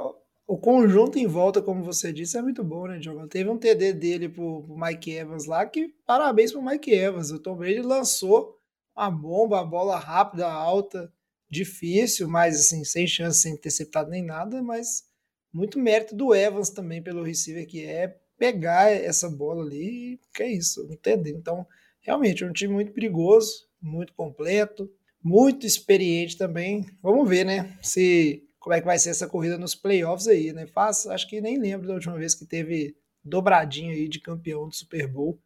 Speaker 3: o conjunto em volta, como você disse, é muito bom, né, Diogo? Teve um TD dele pro, pro Mike Evans lá, que parabéns pro Mike Evans. O Tom Brady lançou uma bomba, a bola rápida, alta, difícil, mas assim, sem chance, sem interceptado nem nada, mas muito mérito do Evans também pelo receiver que é pegar essa bola ali, que é isso, um TD. Então, realmente, é um time muito perigoso, muito completo, muito experiente também. Vamos ver, né, se como é que vai ser essa corrida nos playoffs aí, né? Faz, acho que nem lembro da última vez que teve dobradinha aí de campeão do Super Bowl.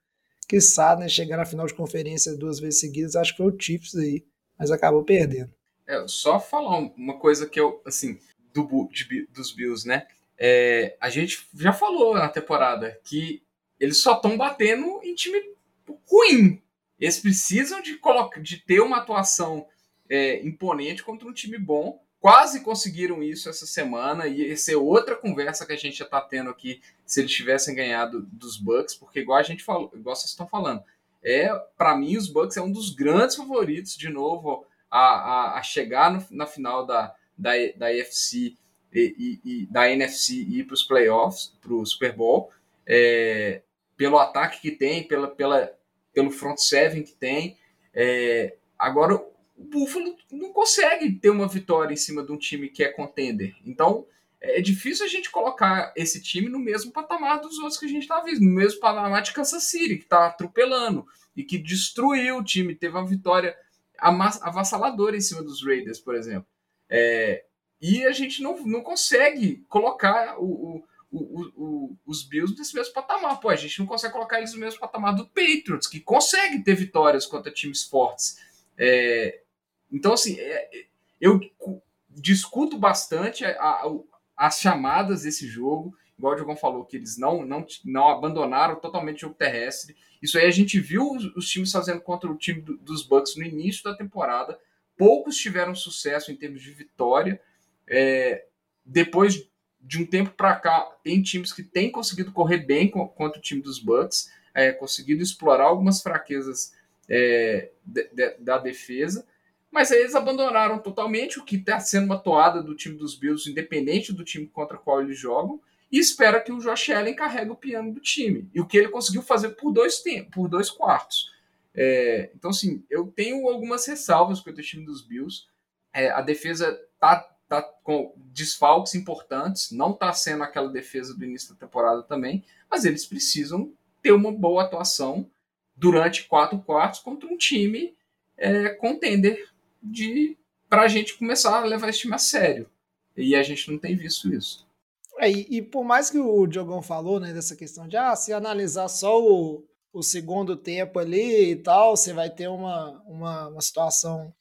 Speaker 3: Que sabe, né? Chegar na final de conferência duas vezes seguidas, acho que foi o Chiefs aí, mas acabou perdendo.
Speaker 5: É, só falar uma coisa que eu, assim, do, de, dos Bills, né? É, a gente já falou na temporada que eles só estão batendo em time ruim. Eles precisam de, de ter uma atuação é, imponente contra um time bom quase conseguiram isso essa semana e essa é outra conversa que a gente já está tendo aqui se eles tivessem ganhado dos Bucks, porque igual a gente falou, igual vocês estão falando, é para mim os Bucks é um dos grandes favoritos de novo a, a, a chegar no, na final da, da, da AFC e, e, e da NFC e para os playoffs, para o Super Bowl, é, pelo ataque que tem, pela, pela, pelo front seven que tem. É, agora o Buffalo não consegue ter uma vitória em cima de um time que é contender. Então é difícil a gente colocar esse time no mesmo patamar dos outros que a gente está vendo, no mesmo patamar de Kansas City, que está atropelando e que destruiu o time, teve uma vitória avassaladora em cima dos Raiders, por exemplo. É, e a gente não, não consegue colocar o, o, o, os Bills nesse mesmo patamar. Pô, a gente não consegue colocar eles no mesmo patamar do Patriots, que consegue ter vitórias contra times fortes. É, então, assim, é, é, eu discuto bastante a, a, as chamadas desse jogo, igual o Diogão falou, que eles não, não, não abandonaram totalmente o jogo terrestre. Isso aí a gente viu os, os times fazendo contra o time do, dos Bucks no início da temporada. Poucos tiveram sucesso em termos de vitória. É, depois de um tempo para cá, tem times que têm conseguido correr bem contra o time dos Bucks, é, conseguido explorar algumas fraquezas é, de, de, da defesa. Mas aí eles abandonaram totalmente o que está sendo uma toada do time dos Bills, independente do time contra qual eles jogam, e espera que o Josh Allen carregue o piano do time. E o que ele conseguiu fazer por dois, tempos, por dois quartos. É, então, assim, eu tenho algumas ressalvas com o time dos Bills. É, a defesa tá, tá com desfalques importantes, não está sendo aquela defesa do início da temporada também, mas eles precisam ter uma boa atuação durante quatro quartos contra um time é, contender de para a gente começar a levar esse time a sério. E a gente não tem visto isso.
Speaker 3: É, e, e, por mais que o Diogão falou, né, dessa questão de ah, se analisar só o, o segundo tempo ali e tal, você vai ter uma, uma, uma situação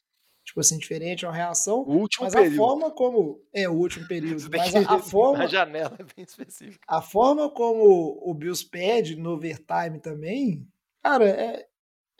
Speaker 3: tipo assim, diferente, uma reação.
Speaker 4: O último
Speaker 3: mas
Speaker 4: período.
Speaker 3: a forma como. É, o último período. *laughs* Mas a, a *laughs* forma.
Speaker 4: A janela é bem específica.
Speaker 3: A forma como o Bills perde no overtime também, cara, é,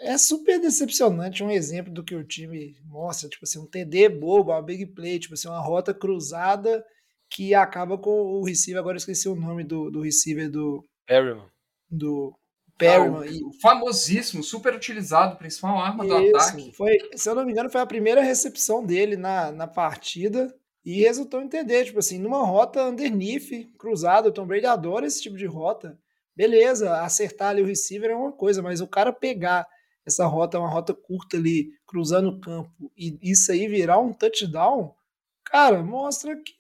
Speaker 3: é super decepcionante. Um exemplo do que o time mostra, tipo assim, um TD bobo, uma big play, tipo assim, uma rota cruzada que acaba com o receiver. Agora eu esqueci o nome do, do receiver do,
Speaker 4: Perryman.
Speaker 3: do
Speaker 5: Ah,
Speaker 3: Perryman. e-
Speaker 5: o, o famosíssimo, super utilizado, principal arma do
Speaker 3: Isso,
Speaker 5: ataque.
Speaker 3: Foi, se eu não me engano, foi a primeira recepção dele na, na partida e resultou em entender, tipo assim, numa rota underneath, cruzada, o Tom Brady adora esse tipo de rota. Beleza, acertar ali o receiver é uma coisa, mas o cara pegar essa rota, uma rota curta ali, cruzando o campo, e isso aí virar um touchdown, cara, mostra que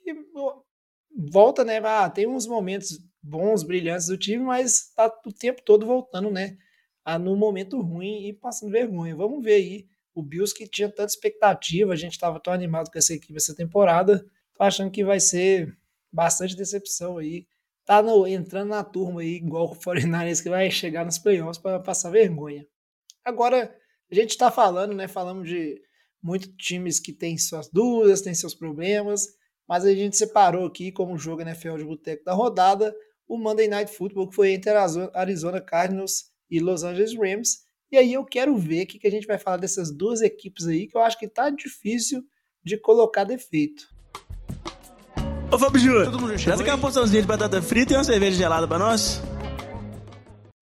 Speaker 3: volta, né? Ah, tem uns momentos bons, brilhantes do time, mas tá o tempo todo voltando, né? a- no momento ruim e passando vergonha. Vamos ver aí o Bills que tinha tanta expectativa, a gente estava tão animado com essa equipe essa temporada, tô achando que vai ser bastante decepção aí. Tá no- entrando na turma aí, igual o *laughs* 49ers que vai chegar nos playoffs para passar vergonha. Agora, a gente está falando, né? Falamos de muitos times que têm suas dúvidas, têm seus problemas, mas a gente separou aqui como jogo NFL de boteco da rodada o Monday Night Football, que foi entre Arizo- Arizona Cardinals e Los Angeles Rams. E aí eu quero ver o que, que a gente vai falar dessas duas equipes aí, que eu acho que tá difícil de colocar defeito.
Speaker 1: Ô, Fábio Júnior, traz aqui uma porçãozinha de batata frita e uma cerveja gelada pra nós.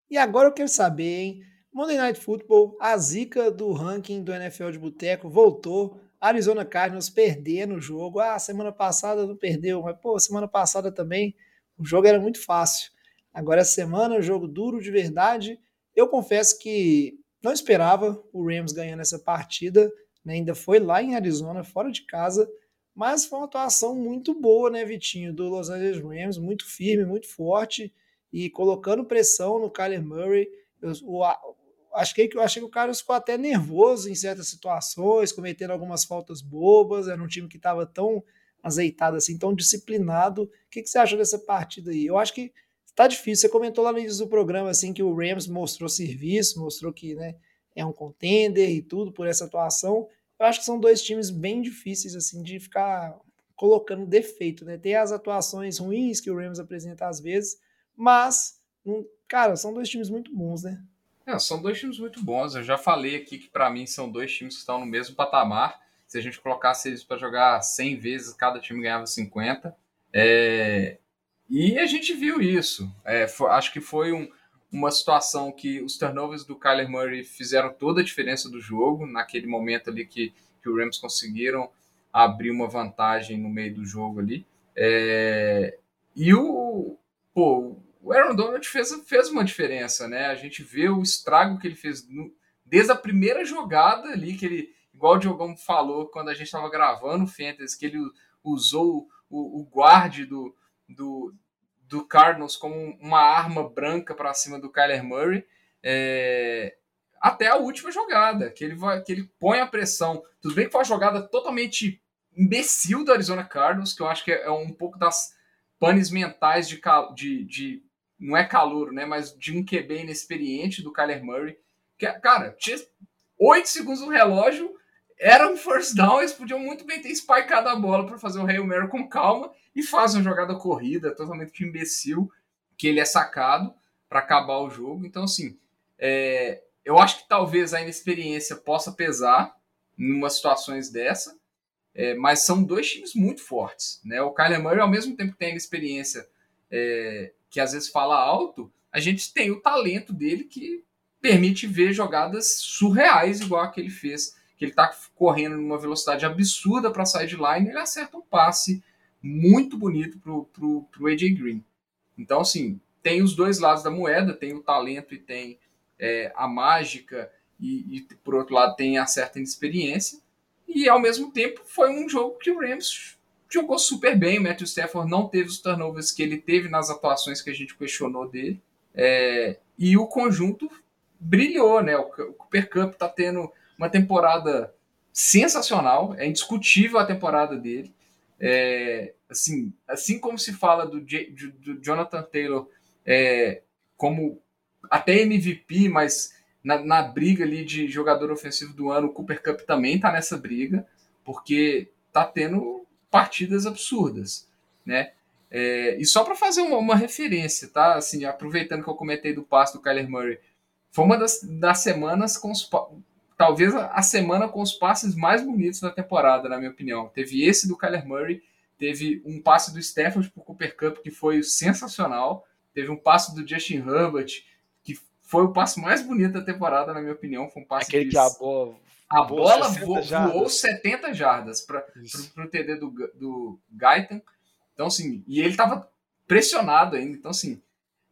Speaker 3: E agora eu quero saber, hein? Monday Night Football, a zica do ranking do NFL de Boteco voltou. Arizona Cardinals perdendo o jogo. Ah, semana passada não perdeu, mas pô, semana passada também o jogo era muito fácil. Agora essa semana, o jogo duro de verdade. Eu confesso que não esperava o Rams ganhando essa partida, né? ainda foi lá em Arizona, fora de casa, mas foi uma atuação muito boa, né, Vitinho, do Los Angeles Rams, muito firme, muito forte e colocando pressão no Kyler Murray. Eu, o, acho que, eu achei que o Carlos ficou até nervoso em certas situações, cometendo algumas faltas bobas. Era um time que estava tão azeitado assim, tão disciplinado. O que, que você achou dessa partida aí? Eu acho que tá difícil. Você comentou lá no início do programa assim que o Rams mostrou serviço, mostrou que né, é um contender e tudo por essa atuação. Eu acho que são dois times bem difíceis assim de ficar colocando defeito, né? Tem as atuações ruins que o Rams apresenta às vezes, mas, hum, cara, são dois times muito bons, né?
Speaker 5: É, são dois times muito bons. Eu já falei aqui que para mim são dois times que estão no mesmo patamar. Se a gente colocasse eles para jogar 100 vezes, cada time ganhava 50. É, E a gente viu isso. É, fo- acho que foi um- uma situação que os turnovers do Kyler Murray fizeram toda a diferença do jogo, naquele momento ali que, que o Rams conseguiram abrir uma vantagem no meio do jogo ali. É, E o, pô, o Aaron Donald fez, fez uma diferença, né? A gente vê o estrago que ele fez no- desde a primeira jogada ali, que ele, igual o Diogão falou quando a gente estava gravando o Fantasy, que ele usou o, o guarde do, do, do Cardinals como uma arma branca para cima do Kyler Murray, é, até a última jogada, que ele, vai, que ele põe a pressão. Tudo bem que foi uma jogada totalmente imbecil do Arizona Cardinals, que eu acho que é um pouco das panes mentais de, de, de não é calor, né, mas de um QB inexperiente do Kyler Murray. Que, cara, tinha 8 segundos no relógio, era um first down, eles podiam muito bem ter spikeado a bola para fazer o Hail Mary com calma e faz uma jogada corrida totalmente imbecil, que ele é sacado para acabar o jogo. Então, assim, é, eu acho que talvez a inexperiência possa pesar em situações dessa, é, mas são dois times muito fortes. Né? O Kyler Murray, ao mesmo tempo que tem a experiência é, que às vezes fala alto, a gente tem o talento dele que permite ver jogadas surreais, igual a que ele fez, que ele está correndo numa velocidade absurda para a sideline, ele acerta um passe muito bonito pro, pro, pro AJ Green. Então, assim, tem os dois lados da moeda, tem o talento e tem é, a mágica, e, e, por outro lado tem a certa inexperiência. E ao mesmo tempo foi um jogo que o Rams jogou super bem. O Matthew Stafford não teve os turnovers que ele teve nas atuações que a gente questionou dele. É, e o conjunto brilhou, né? O, Cooper Cup está tendo uma temporada sensacional, é indiscutível a temporada dele. É, assim, assim como se fala do, J, do Jonathan Taylor é, como até MVP, mas na, na, briga ali de jogador ofensivo do ano, o Cooper Cup também tá nessa briga, porque tá tendo partidas absurdas, né? É, e só para fazer uma, uma, referência, tá? Assim, aproveitando que eu comentei do passo do Kyler Murray, foi uma das, das semanas com os talvez a semana com os passes mais bonitos da temporada, na minha opinião. Teve esse do Kyler Murray, teve um passe do Stafford para o Cooper Cup que foi sensacional, teve um passe do Justin Herbert que foi o passe mais bonito da temporada, na minha opinião. Foi um passe
Speaker 4: Aquele que, que a bola,
Speaker 5: a bola voou, voou 70 jardas para o TD do, do Gaitan. Então, assim, e ele estava pressionado ainda. Então, assim,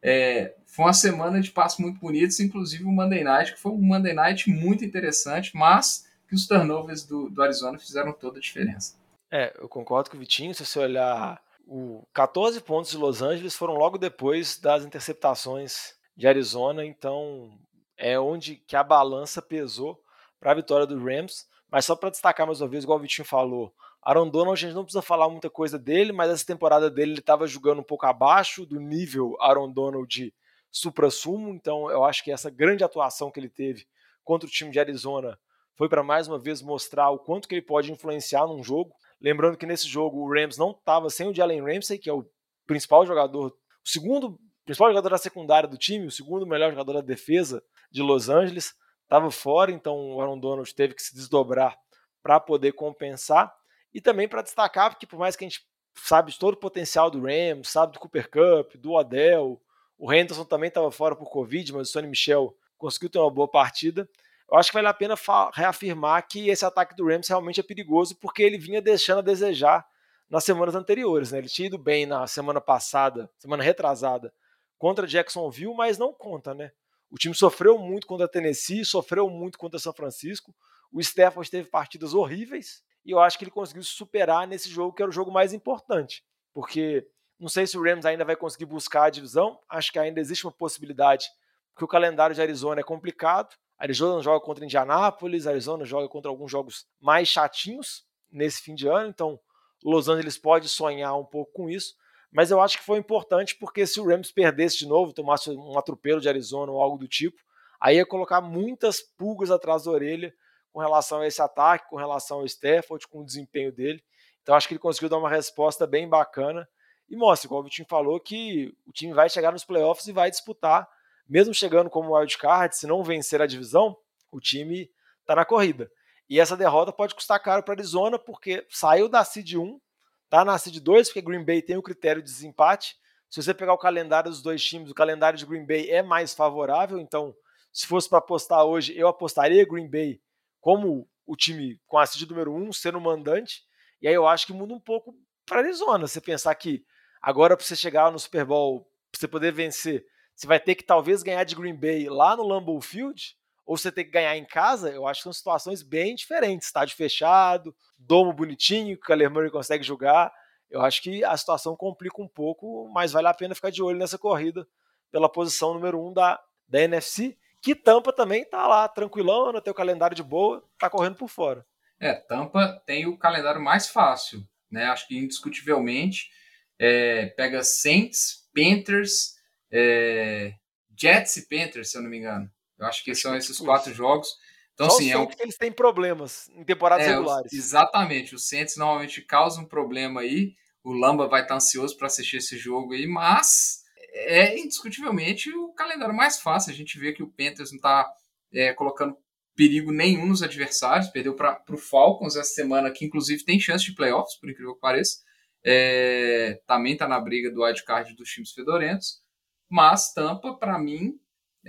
Speaker 5: é, foi uma semana de passos muito bonitos, inclusive o Monday Night, que foi um Monday Night muito interessante, mas que os turnovers do, do Arizona fizeram toda a diferença.
Speaker 4: É, eu concordo com o Vitinho. Se você olhar o 14 pontos de Los Angeles foram logo depois das interceptações de Arizona, então é onde que a balança pesou para a vitória do Rams. Mas só para destacar mais uma vez, igual o Vitinho falou, Aaron Donald, a gente não precisa falar muita coisa dele, mas essa temporada dele ele estava jogando um pouco abaixo do nível Aaron Donald de supra-sumo, então eu acho que essa grande atuação que ele teve contra o time de Arizona foi para mais uma vez mostrar o quanto que ele pode influenciar num jogo. Lembrando que nesse jogo o Rams não estava sem o Jalen Ramsey, que é o principal jogador, o segundo principal jogador da secundária do time, o segundo melhor jogador da defesa de Los Angeles, estava fora, então o Aaron Donald teve que se desdobrar para poder compensar. E também para destacar, porque por mais que a gente sabe de todo o potencial do Rams, sabe do Cooper Cup, do Odell, o Henderson também estava fora por Covid, mas o Sonny Michel conseguiu ter uma boa partida. Eu acho que vale a pena reafirmar que esse ataque do Rams realmente é perigoso, porque ele vinha deixando a desejar nas semanas anteriores. Né? Ele tinha ido bem na semana passada, semana retrasada, contra Jacksonville, mas não conta, né? O time sofreu muito contra Tennessee, sofreu muito contra São Francisco. O Stafford teve partidas horríveis, e eu acho que ele conseguiu se superar nesse jogo, que era o jogo mais importante. Porque não sei se o Rams ainda vai conseguir buscar a divisão, acho que ainda existe uma possibilidade, porque o calendário de Arizona é complicado. Arizona joga contra Indianápolis, Arizona joga contra alguns jogos mais chatinhos nesse fim de ano, então Los Angeles pode sonhar um pouco com isso. Mas eu acho que foi importante porque se o Rams perdesse de novo, tomasse um atropelo de Arizona ou algo do tipo, aí ia colocar muitas pulgas atrás da orelha com relação a esse ataque, com relação ao Stafford, com o desempenho dele. Então acho que ele conseguiu dar uma resposta bem bacana e mostra, igual o Vitinho falou, que o time vai chegar nos playoffs e vai disputar, mesmo chegando como wildcard, se não vencer a divisão, o time está na corrida. E essa derrota pode custar caro para Arizona, porque saiu da seed 1, tá na seed 2, porque Green Bay tem o critério de desempate. Se você pegar o calendário dos dois times, o calendário de Green Bay é mais favorável, então se fosse para apostar hoje, eu apostaria Green Bay como o time com a seed número 1 sendo mandante, e aí eu acho que muda um pouco para Arizona. Você pensar que agora para você chegar no Super Bowl, para você poder vencer, você vai ter que talvez ganhar de Green Bay lá no Lambeau Field, ou você ter que ganhar em casa, eu acho que são situações bem diferentes. Estádio fechado, domo bonitinho, que o Kyler Murray consegue jogar. Eu acho que a situação complica um pouco, mas vale a pena ficar de olho nessa corrida pela posição número 1 um da, da NFC que Tampa também tá lá, tranquilão, tem o calendário de boa, tá correndo por fora.
Speaker 5: É, Tampa tem o calendário mais fácil, né? Acho que indiscutivelmente é, pega Saints, Panthers, é, Jets e Panthers, se eu não me engano. Eu acho que são esses quatro jogos. Então,
Speaker 4: Só
Speaker 5: assim, é um...
Speaker 4: eles têm problemas em temporadas é, regulares.
Speaker 5: Exatamente. O Saints normalmente causa um problema aí. O Lamba vai estar ansioso para assistir esse jogo aí, mas é indiscutivelmente o calendário mais fácil. A gente vê que o Panthers não está é, colocando perigo nenhum nos adversários, perdeu para o Falcons essa semana, que inclusive tem chance de playoffs, por incrível que pareça. É, também está na briga do wildcard dos times fedorentos. Mas Tampa, para mim,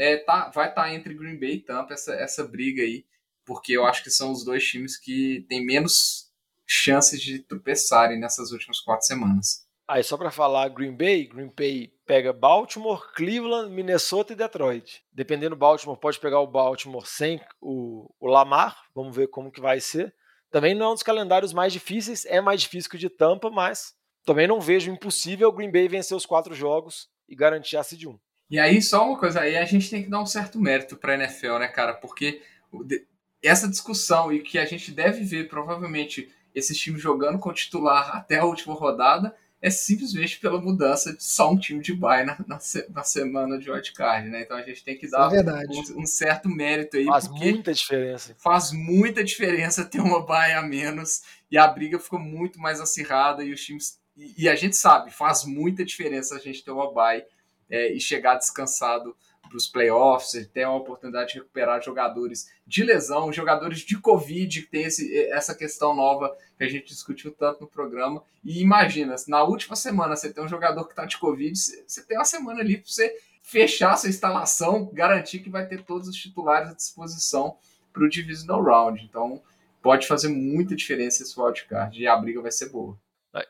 Speaker 5: é, tá, vai estar tá entre Green Bay e Tampa essa, essa briga aí, porque eu acho que são os dois times que têm menos chances de tropeçarem nessas últimas quatro semanas.
Speaker 4: Aí só para falar Green Bay, Green Bay pega Baltimore, Cleveland, Minnesota e Detroit. Dependendo do Baltimore, pode pegar o Baltimore sem o, o Lamar, vamos ver como que vai ser. Também não é um dos calendários mais difíceis, é mais difícil que o de Tampa, mas também não vejo impossível o Green Bay vencer os quatro jogos e garantir a seed 1.
Speaker 5: E aí, só uma coisa, aí a gente tem que dar um certo mérito para a NFL, né, cara? Porque essa discussão e que a gente deve ver provavelmente esses times jogando com titular até a última rodada é simplesmente pela mudança de só um time de bye na, na, na semana de wildcard, né? Então a gente tem que dar
Speaker 3: é
Speaker 5: um, um, certo mérito aí.
Speaker 4: Faz muita diferença.
Speaker 5: Faz muita diferença ter uma bye a menos e a briga ficou muito mais acirrada e os times. E, e a gente sabe, faz muita diferença a gente ter uma bye é, e chegar descansado para os playoffs, ele tem a oportunidade de recuperar jogadores de lesão, jogadores de Covid, que tem esse, essa questão nova que a gente discutiu tanto no programa. E imagina, na última semana você tem um jogador que está de Covid, você tem uma semana ali para você fechar sua instalação, garantir que vai ter todos os titulares à disposição para o Divisional Round. Então pode fazer muita diferença esse wildcard e a briga vai ser boa.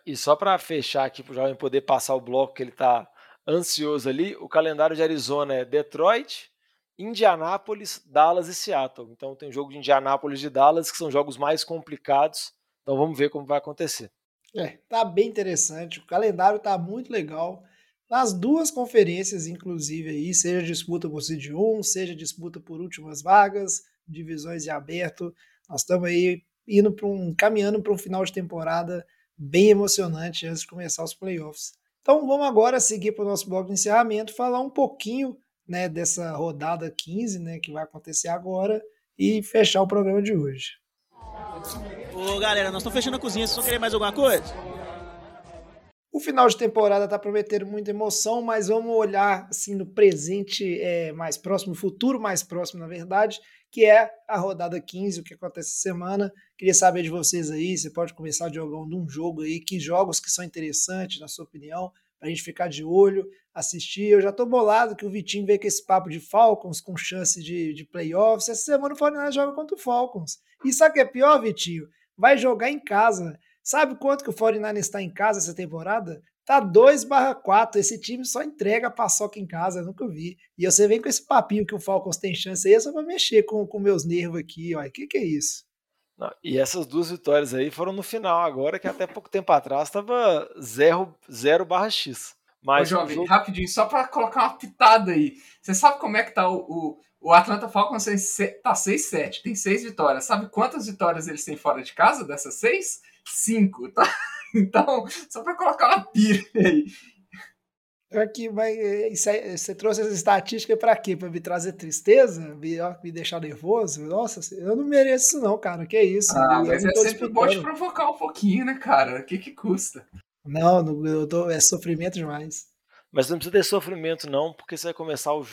Speaker 4: E só para fechar aqui para o jovem poder passar o bloco que ele está ansioso ali, o calendário de Arizona é Detroit, Indianápolis, Dallas e Seattle. Então tem jogo de Indianápolis e Dallas que são jogos mais complicados. Então vamos ver como vai acontecer.
Speaker 3: É, tá bem interessante. O calendário tá muito legal. Nas duas conferências, inclusive, aí, seja disputa por seed 1, seja disputa por últimas vagas, divisões de aberto. Nós estamos aí indo para um. caminhando para um final de temporada bem emocionante antes de começar os playoffs. Então vamos agora seguir para o nosso bloco de encerramento, falar um pouquinho né, dessa rodada 15 né, que vai acontecer agora e fechar o programa de hoje.
Speaker 1: Ô galera, nós estamos fechando a cozinha, vocês vão querer mais alguma coisa?
Speaker 3: O final de temporada está prometendo muita emoção, mas vamos olhar assim no presente é, mais próximo, futuro mais próximo, na verdade, que é a rodada 15, o que acontece essa semana. Queria saber de vocês aí, você pode começar jogando um jogo aí, que jogos que são interessantes, na sua opinião, para a gente ficar de olho, assistir. Eu já tô bolado que o Vitinho veio com esse papo de Falcons com chance de, de playoffs. Essa semana o Fortnite joga contra o Falcons. E sabe o que é pior, Vitinho? Vai jogar em casa. Sabe quanto que o 49 está em casa essa temporada? Tá 2 barra 4. Esse time só entrega paçoca em casa, eu nunca vi. E você vem com esse papinho que o Falcons tem chance aí, é só pra mexer com, com meus nervos aqui, ó. Que que é isso?
Speaker 4: Não, e essas duas vitórias aí foram no final agora, que até pouco tempo atrás estava 0 barra X.
Speaker 5: Mas Ô, jovem, jogo... rapidinho, só para colocar uma pitada aí. Você sabe como é que tá o, o, o Atlanta Falcons tá 6-7, tem 6 vitórias. Sabe quantas vitórias eles têm fora de casa dessas 6? 5, tá? *laughs* Então, só para colocar uma pira aí.
Speaker 3: Aqui vai, você trouxe essa estatística para quê? Para me trazer tristeza? Me, me deixar nervoso? Nossa, eu não mereço isso não, cara. Que isso?
Speaker 5: Ah, mas é sempre bom te provocar um pouquinho, né, cara? O que que custa?
Speaker 3: Não, eu tô, é sofrimento demais.
Speaker 4: Mas não precisa ter sofrimento não, porque você vai começar o,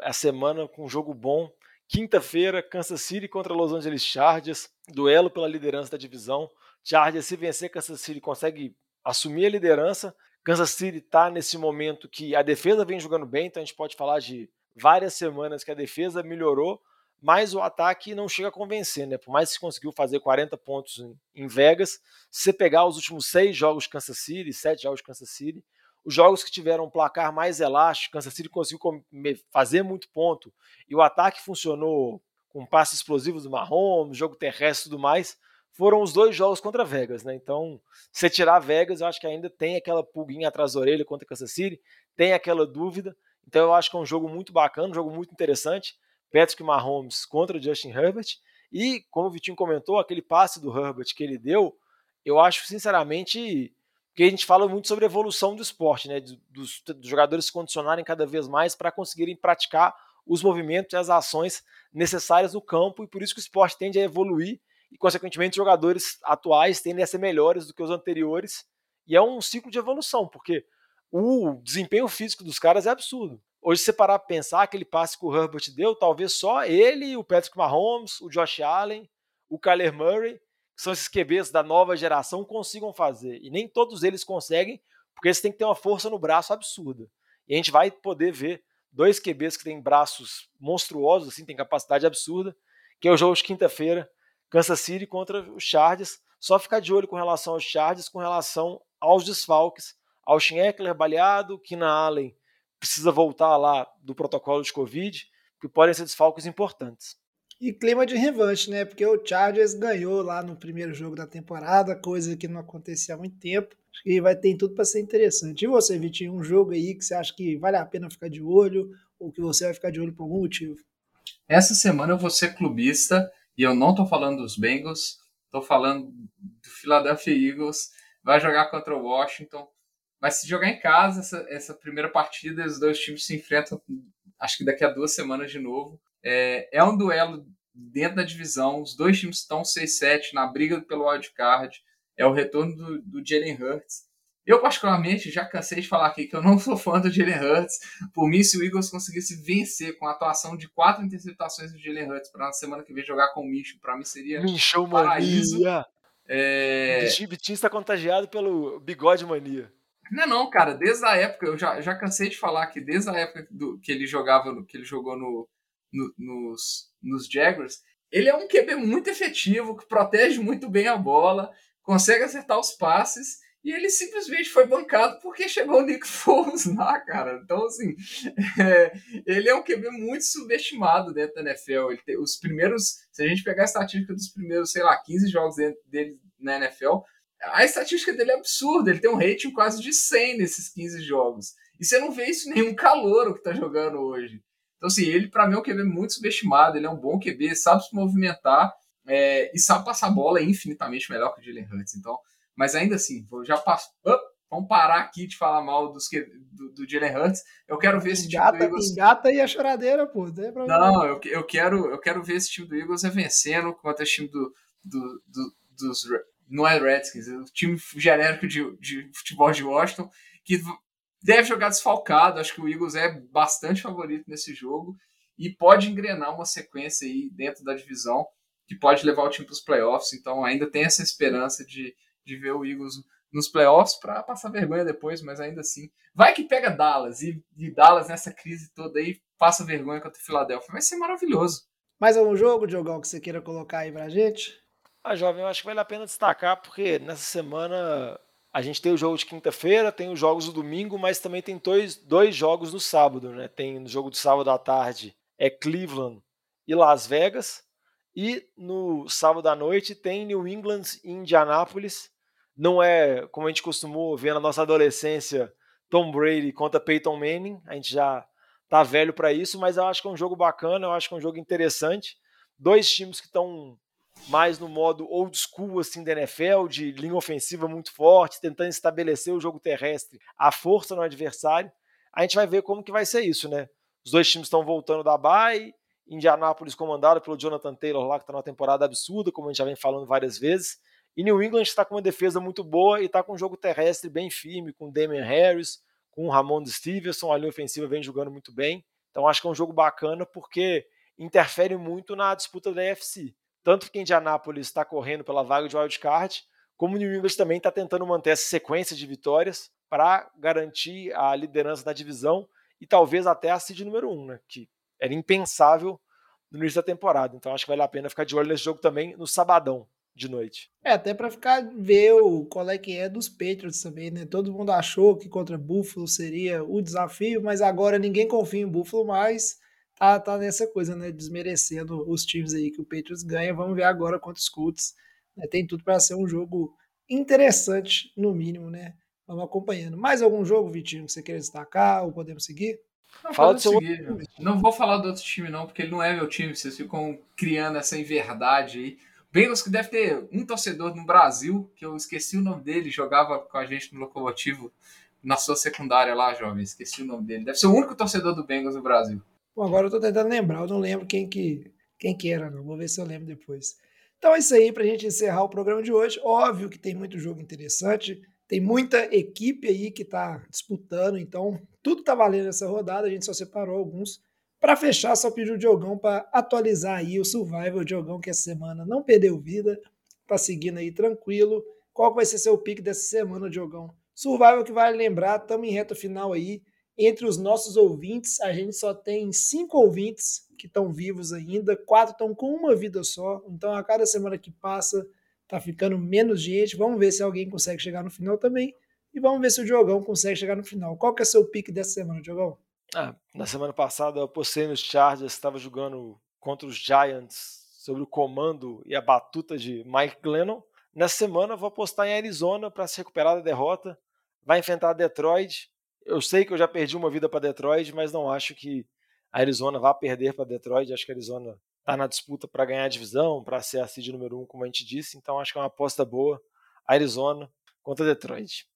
Speaker 4: a semana com um jogo bom. Quinta-feira, Kansas City contra Los Angeles Chargers, duelo pela liderança da divisão. Chargers, se vencer Kansas City, consegue assumir a liderança. Kansas City está nesse momento que a defesa vem jogando bem, então a gente pode falar de várias semanas que a defesa melhorou, mas o ataque não chega a convencer, né? Por mais que conseguiu fazer 40 pontos em Vegas, se você pegar os últimos seis jogos de Kansas City, sete jogos Kansas City, os jogos que tiveram um placar mais elástico, Kansas City conseguiu fazer muito ponto e o ataque funcionou com passes explosivos do Mahomes, jogo terrestre e tudo mais foram os dois jogos contra Vegas, né? Então, se tirar Vegas, eu acho que ainda tem aquela pulguinha atrás da orelha contra Kansas City, tem aquela dúvida. Então, eu acho que é um jogo muito bacana, um jogo muito interessante. Patrick Mahomes contra Justin Herbert. E, como o Vitinho comentou, aquele passe do Herbert que ele deu, eu acho, sinceramente, que a gente fala muito sobre a evolução do esporte, né? Dos, dos jogadores se condicionarem cada vez mais para conseguirem praticar os movimentos e as ações necessárias no campo, e por isso que o esporte tende a evoluir e, consequentemente, jogadores atuais tendem a ser melhores do que os anteriores. E é um ciclo de evolução, porque o desempenho físico dos caras é absurdo. Hoje, se você parar para pensar, aquele passe que o Herbert deu, talvez só ele, o Patrick Mahomes, o Josh Allen, o Kyler Murray, que são esses QBs da nova geração, consigam fazer. E nem todos eles conseguem, porque eles têm que ter uma força no braço absurda. E a gente vai poder ver dois QBs que têm braços monstruosos, assim, têm capacidade absurda, que é o jogo de quinta-feira Kansas City contra os Chargers. Só ficar de olho com relação aos Chargers, com relação aos desfalques. Austin Eckler baleado, Keenan Allen precisa voltar lá do protocolo de Covid, que podem ser desfalques importantes.
Speaker 3: E clima de revanche, né? Porque o Chargers ganhou lá no primeiro jogo da temporada, coisa que não acontecia há muito tempo. Acho que vai ter tudo para ser interessante. E você, Vitinho, um jogo aí que você acha que vale a pena ficar de olho, ou que você vai ficar de olho por algum motivo?
Speaker 5: Essa semana eu vou ser clubista e eu não estou falando dos Bengals, estou falando do Philadelphia Eagles. Vai jogar contra o Washington. Mas se jogar em casa, essa, essa primeira partida, os dois times se enfrentam, acho que daqui a duas semanas de novo. É, é um duelo dentro da divisão, os dois times estão 6-7 na briga pelo wildcard. É o retorno do, do Jalen Hurts. Eu, particularmente, já cansei de falar aqui que eu não sou fã do Jalen Hurts. Por mim, se o Eagles conseguisse vencer com a atuação de quatro interceptações do Jalen Hurts para na semana que vem jogar com o Micho, para mim seria
Speaker 4: Micho paraíso. Mania. É... O Vitinho está contagiado pelo bigode mania.
Speaker 5: Não, é não, cara. Desde a época, eu já, já cansei de falar que desde a época do, que ele jogava, que ele jogou no, no, nos, nos Jaguars, ele é um QB muito efetivo, que protege muito bem a bola, consegue acertar os passes e ele simplesmente foi bancado porque chegou o Nick *laughs* Foles lá, cara. Então, assim, *laughs* é, ele é um QB muito subestimado dentro da NFL. Ele tem, os primeiros, se a gente pegar a estatística dos primeiros, sei lá, 15 jogos dele na NFL, a estatística dele é absurda. Ele tem um rating quase de 100 nesses 15 jogos. E você não vê isso nenhum calor que tá jogando hoje. Então, assim, ele para mim é um QB muito subestimado. Ele é um bom QB, sabe se movimentar é, e sabe passar bola infinitamente melhor que o Jalen Hurts. Então, mas ainda assim, vou já passo. Vamos parar aqui de falar mal dos que, do, do Jalen Hurts. Eu quero ver esse time
Speaker 3: gata,
Speaker 5: do Eagles.
Speaker 3: Engata e a choradeira, pô.
Speaker 5: Não, não eu, eu, quero, eu quero ver esse time do Eagles vencendo contra esse time do, do, do, dos. Não é Redskins, é o time genérico de, de futebol de Washington, que deve jogar desfalcado. Acho que o Eagles é bastante favorito nesse jogo e pode engrenar uma sequência aí dentro da divisão que pode levar o time para os playoffs. Então ainda tem essa esperança de, de ver o Eagles nos playoffs para passar vergonha depois, mas ainda assim. Vai que pega Dallas e, e Dallas nessa crise toda aí passa vergonha contra o Philadelphia. Vai ser maravilhoso.
Speaker 3: Mais algum jogo, Diogão, que você queira colocar aí pra gente?
Speaker 4: Ah, jovem, eu acho que vale a pena destacar, porque nessa semana a gente tem o jogo de quinta-feira, tem os jogos do domingo, mas também tem dois, dois jogos no sábado, né? Tem no jogo do sábado à tarde é Cleveland e Las Vegas, e no sábado à noite tem New England e Indianápolis não é como a gente costumou ver na nossa adolescência Tom Brady contra Peyton Manning, a gente já tá velho para isso, mas eu acho que é um jogo bacana, eu acho que é um jogo interessante. Dois times que estão mais no modo old school assim da NFL, de linha ofensiva muito forte, tentando estabelecer o jogo terrestre, a força no adversário. A gente vai ver como que vai ser isso, né? Os dois times estão voltando da bye, Indianápolis comandado pelo Jonathan Taylor lá que está numa temporada absurda, como a gente já vem falando várias vezes. E New England está com uma defesa muito boa e está com um jogo terrestre bem firme, com Damian Harris, com Ramon Stevenson, a linha ofensiva vem jogando muito bem. Então acho que é um jogo bacana porque interfere muito na disputa da AFC. Tanto que Indianapolis está correndo pela vaga de wildcard, como New England também está tentando manter essa sequência de vitórias para garantir a liderança da divisão e talvez até a seed número 1, um, né? que era impensável no início da temporada. Então acho que vale a pena ficar de olho nesse jogo também no sabadão de noite.
Speaker 3: É, até para ficar ver o, qual é que é dos Patriots também, né? Todo mundo achou que contra Buffalo seria o desafio, mas agora ninguém confia em Buffalo mais. Tá, tá nessa coisa, né? Desmerecendo os times aí que o Patriots ganha. Vamos ver agora contra os Colts. Né? Tem tudo para ser um jogo interessante, no mínimo, né? Vamos acompanhando. Mais algum jogo, Vitinho, que você queira destacar ou podemos seguir?
Speaker 5: Não, Fala do seu seguir, Não vou falar do outro time, não, porque ele não é meu time. Vocês ficam criando essa inverdade aí. Bengals que deve ter um torcedor no Brasil, que eu esqueci o nome dele, jogava com a gente no Locomotivo na sua secundária lá, jovem. Esqueci o nome dele. Deve ser o único torcedor do Bengals no Brasil.
Speaker 3: Bom, agora eu tô tentando lembrar, eu não lembro quem que, quem que era, não. Vou ver se eu lembro depois. Então é isso aí pra gente encerrar o programa de hoje. Óbvio que tem muito jogo interessante, tem muita equipe aí que tá disputando, então tudo tá valendo essa rodada, a gente só separou alguns para fechar, só pedi o Diogão para atualizar aí o Survival Diogão que essa semana não perdeu vida, tá seguindo aí tranquilo. Qual vai ser seu pique dessa semana, Diogão? Survival que vale lembrar, estamos em reta final aí. Entre os nossos ouvintes, a gente só tem cinco ouvintes que estão vivos ainda, quatro estão com uma vida só. Então, a cada semana que passa, tá ficando menos gente. Vamos ver se alguém consegue chegar no final também. E vamos ver se o Diogão consegue chegar no final. Qual que é seu pique dessa semana, Diogão?
Speaker 4: Ah, na semana passada eu postei nos Chargers, estava jogando contra os Giants sobre o comando e a batuta de Mike Glennon. Nessa semana eu vou apostar em Arizona para se recuperar da derrota. Vai enfrentar Detroit. Eu sei que eu já perdi uma vida para Detroit, mas não acho que a Arizona vá perder para Detroit. Acho que a Arizona está na disputa para ganhar a divisão, para ser a seed número um, como a gente disse. Então acho que é uma aposta boa. Arizona contra Detroit.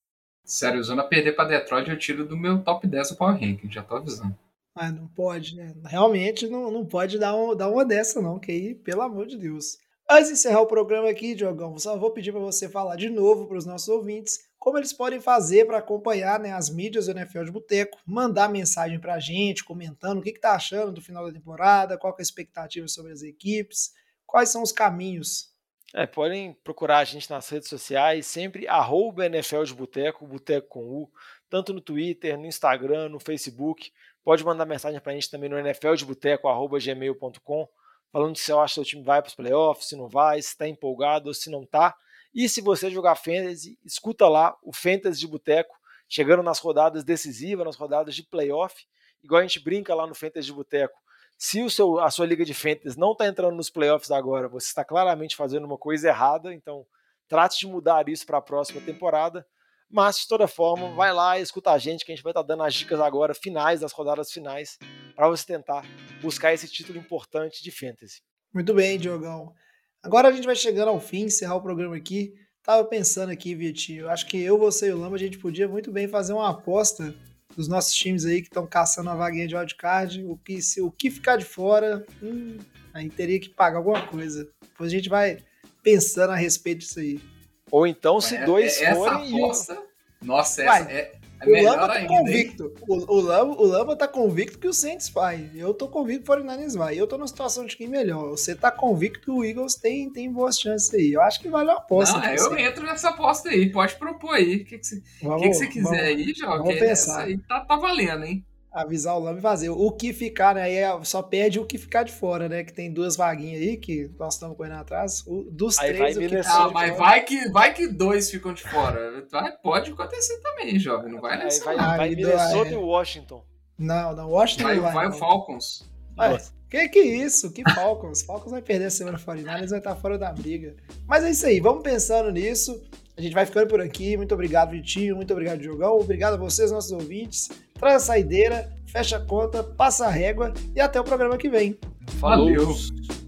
Speaker 5: Sério, usando a perder pra Detroit, eu tiro do meu top 10 do Power Ranking, já tô avisando.
Speaker 3: Ah, não pode, né? Realmente não, não pode dar, um, dar uma dessa, não, que aí, pelo amor de Deus. Antes de encerrar o programa aqui, Diogão, só vou pedir para você falar de novo para os nossos ouvintes como eles podem fazer para acompanhar né, as mídias do NFL de Boteco, mandar mensagem para a gente, comentando o que está achando do final da temporada, qual é a expectativa sobre as equipes, quais são os caminhos.
Speaker 4: É, podem procurar a gente nas redes sociais, sempre arroba NFL de Boteco, Boteco com U, tanto no Twitter, no Instagram, no Facebook. Pode mandar mensagem para a gente também no nfldeboteco.gmail.com, falando se você acha que o time vai para os playoffs, se não vai, se está empolgado ou se não está. E se você jogar Fantasy, escuta lá o Fantasy de Boteco, chegando nas rodadas decisivas, nas rodadas de playoff, igual a gente brinca lá no Fantasy de Boteco. Se o seu, a sua liga de Fantasy não está entrando nos playoffs agora, você está claramente fazendo uma coisa errada, então trate de mudar isso para a próxima temporada. Mas, de toda forma, vai lá e escuta a gente, que a gente vai estar tá dando as dicas agora, finais, das rodadas finais, para você tentar buscar esse título importante de Fantasy.
Speaker 3: Muito bem, Diogão. Agora a gente vai chegando ao fim, encerrar o programa aqui. Tava pensando aqui, Vitinho, acho que eu, você e o Lama, a gente podia muito bem fazer uma aposta dos nossos times aí que estão caçando uma vaguinha de wildcard. O que, se, o que ficar de fora, hum, aí teria que pagar alguma coisa. Depois a gente vai pensando a respeito disso aí.
Speaker 4: Ou então, se é, dois
Speaker 5: é,
Speaker 4: forem.
Speaker 5: Aposta, Nossa, essa é,
Speaker 3: é o Lamba tá convicto. O, o, Lamba, o Lamba tá convicto que o Saints vai. Eu tô convicto que o 49ers vai. Eu tô numa situação de quem melhor. Você tá convicto que o Eagles tem, tem boas chances aí. Eu acho que vale a aposta.
Speaker 5: Não, eu entro nessa aposta aí. Pode propor aí. O que, que, você, que, que você quiser vamos, aí, João. Vamos pensar. aí tá, tá valendo, hein?
Speaker 3: Avisar o Lama e fazer. O que ficar, né? Aí é, só perde o que ficar de fora, né? Que tem duas vaguinhas aí que nós estamos correndo atrás. O, dos aí três, o que
Speaker 5: tá ah, mas vai que, vai que dois ficam de fora. Vai, pode acontecer também, jovem. Não vai nessa.
Speaker 4: Vai, vai, vai Minnesota é. e Washington.
Speaker 3: Não, não, Washington
Speaker 5: vai.
Speaker 3: Vai,
Speaker 5: vai o Falcons.
Speaker 3: Ué, que que isso? Que Falcons? Falcons vai perder a semana 49 eles vai estar fora da briga. Mas é isso aí, vamos pensando nisso. A gente vai ficando por aqui. Muito obrigado, Vitinho. Muito obrigado, Diogão. Obrigado a vocês, nossos ouvintes. Traz a saideira, fecha a conta, passa a régua e até o programa que vem.
Speaker 5: Valeu! Valeu.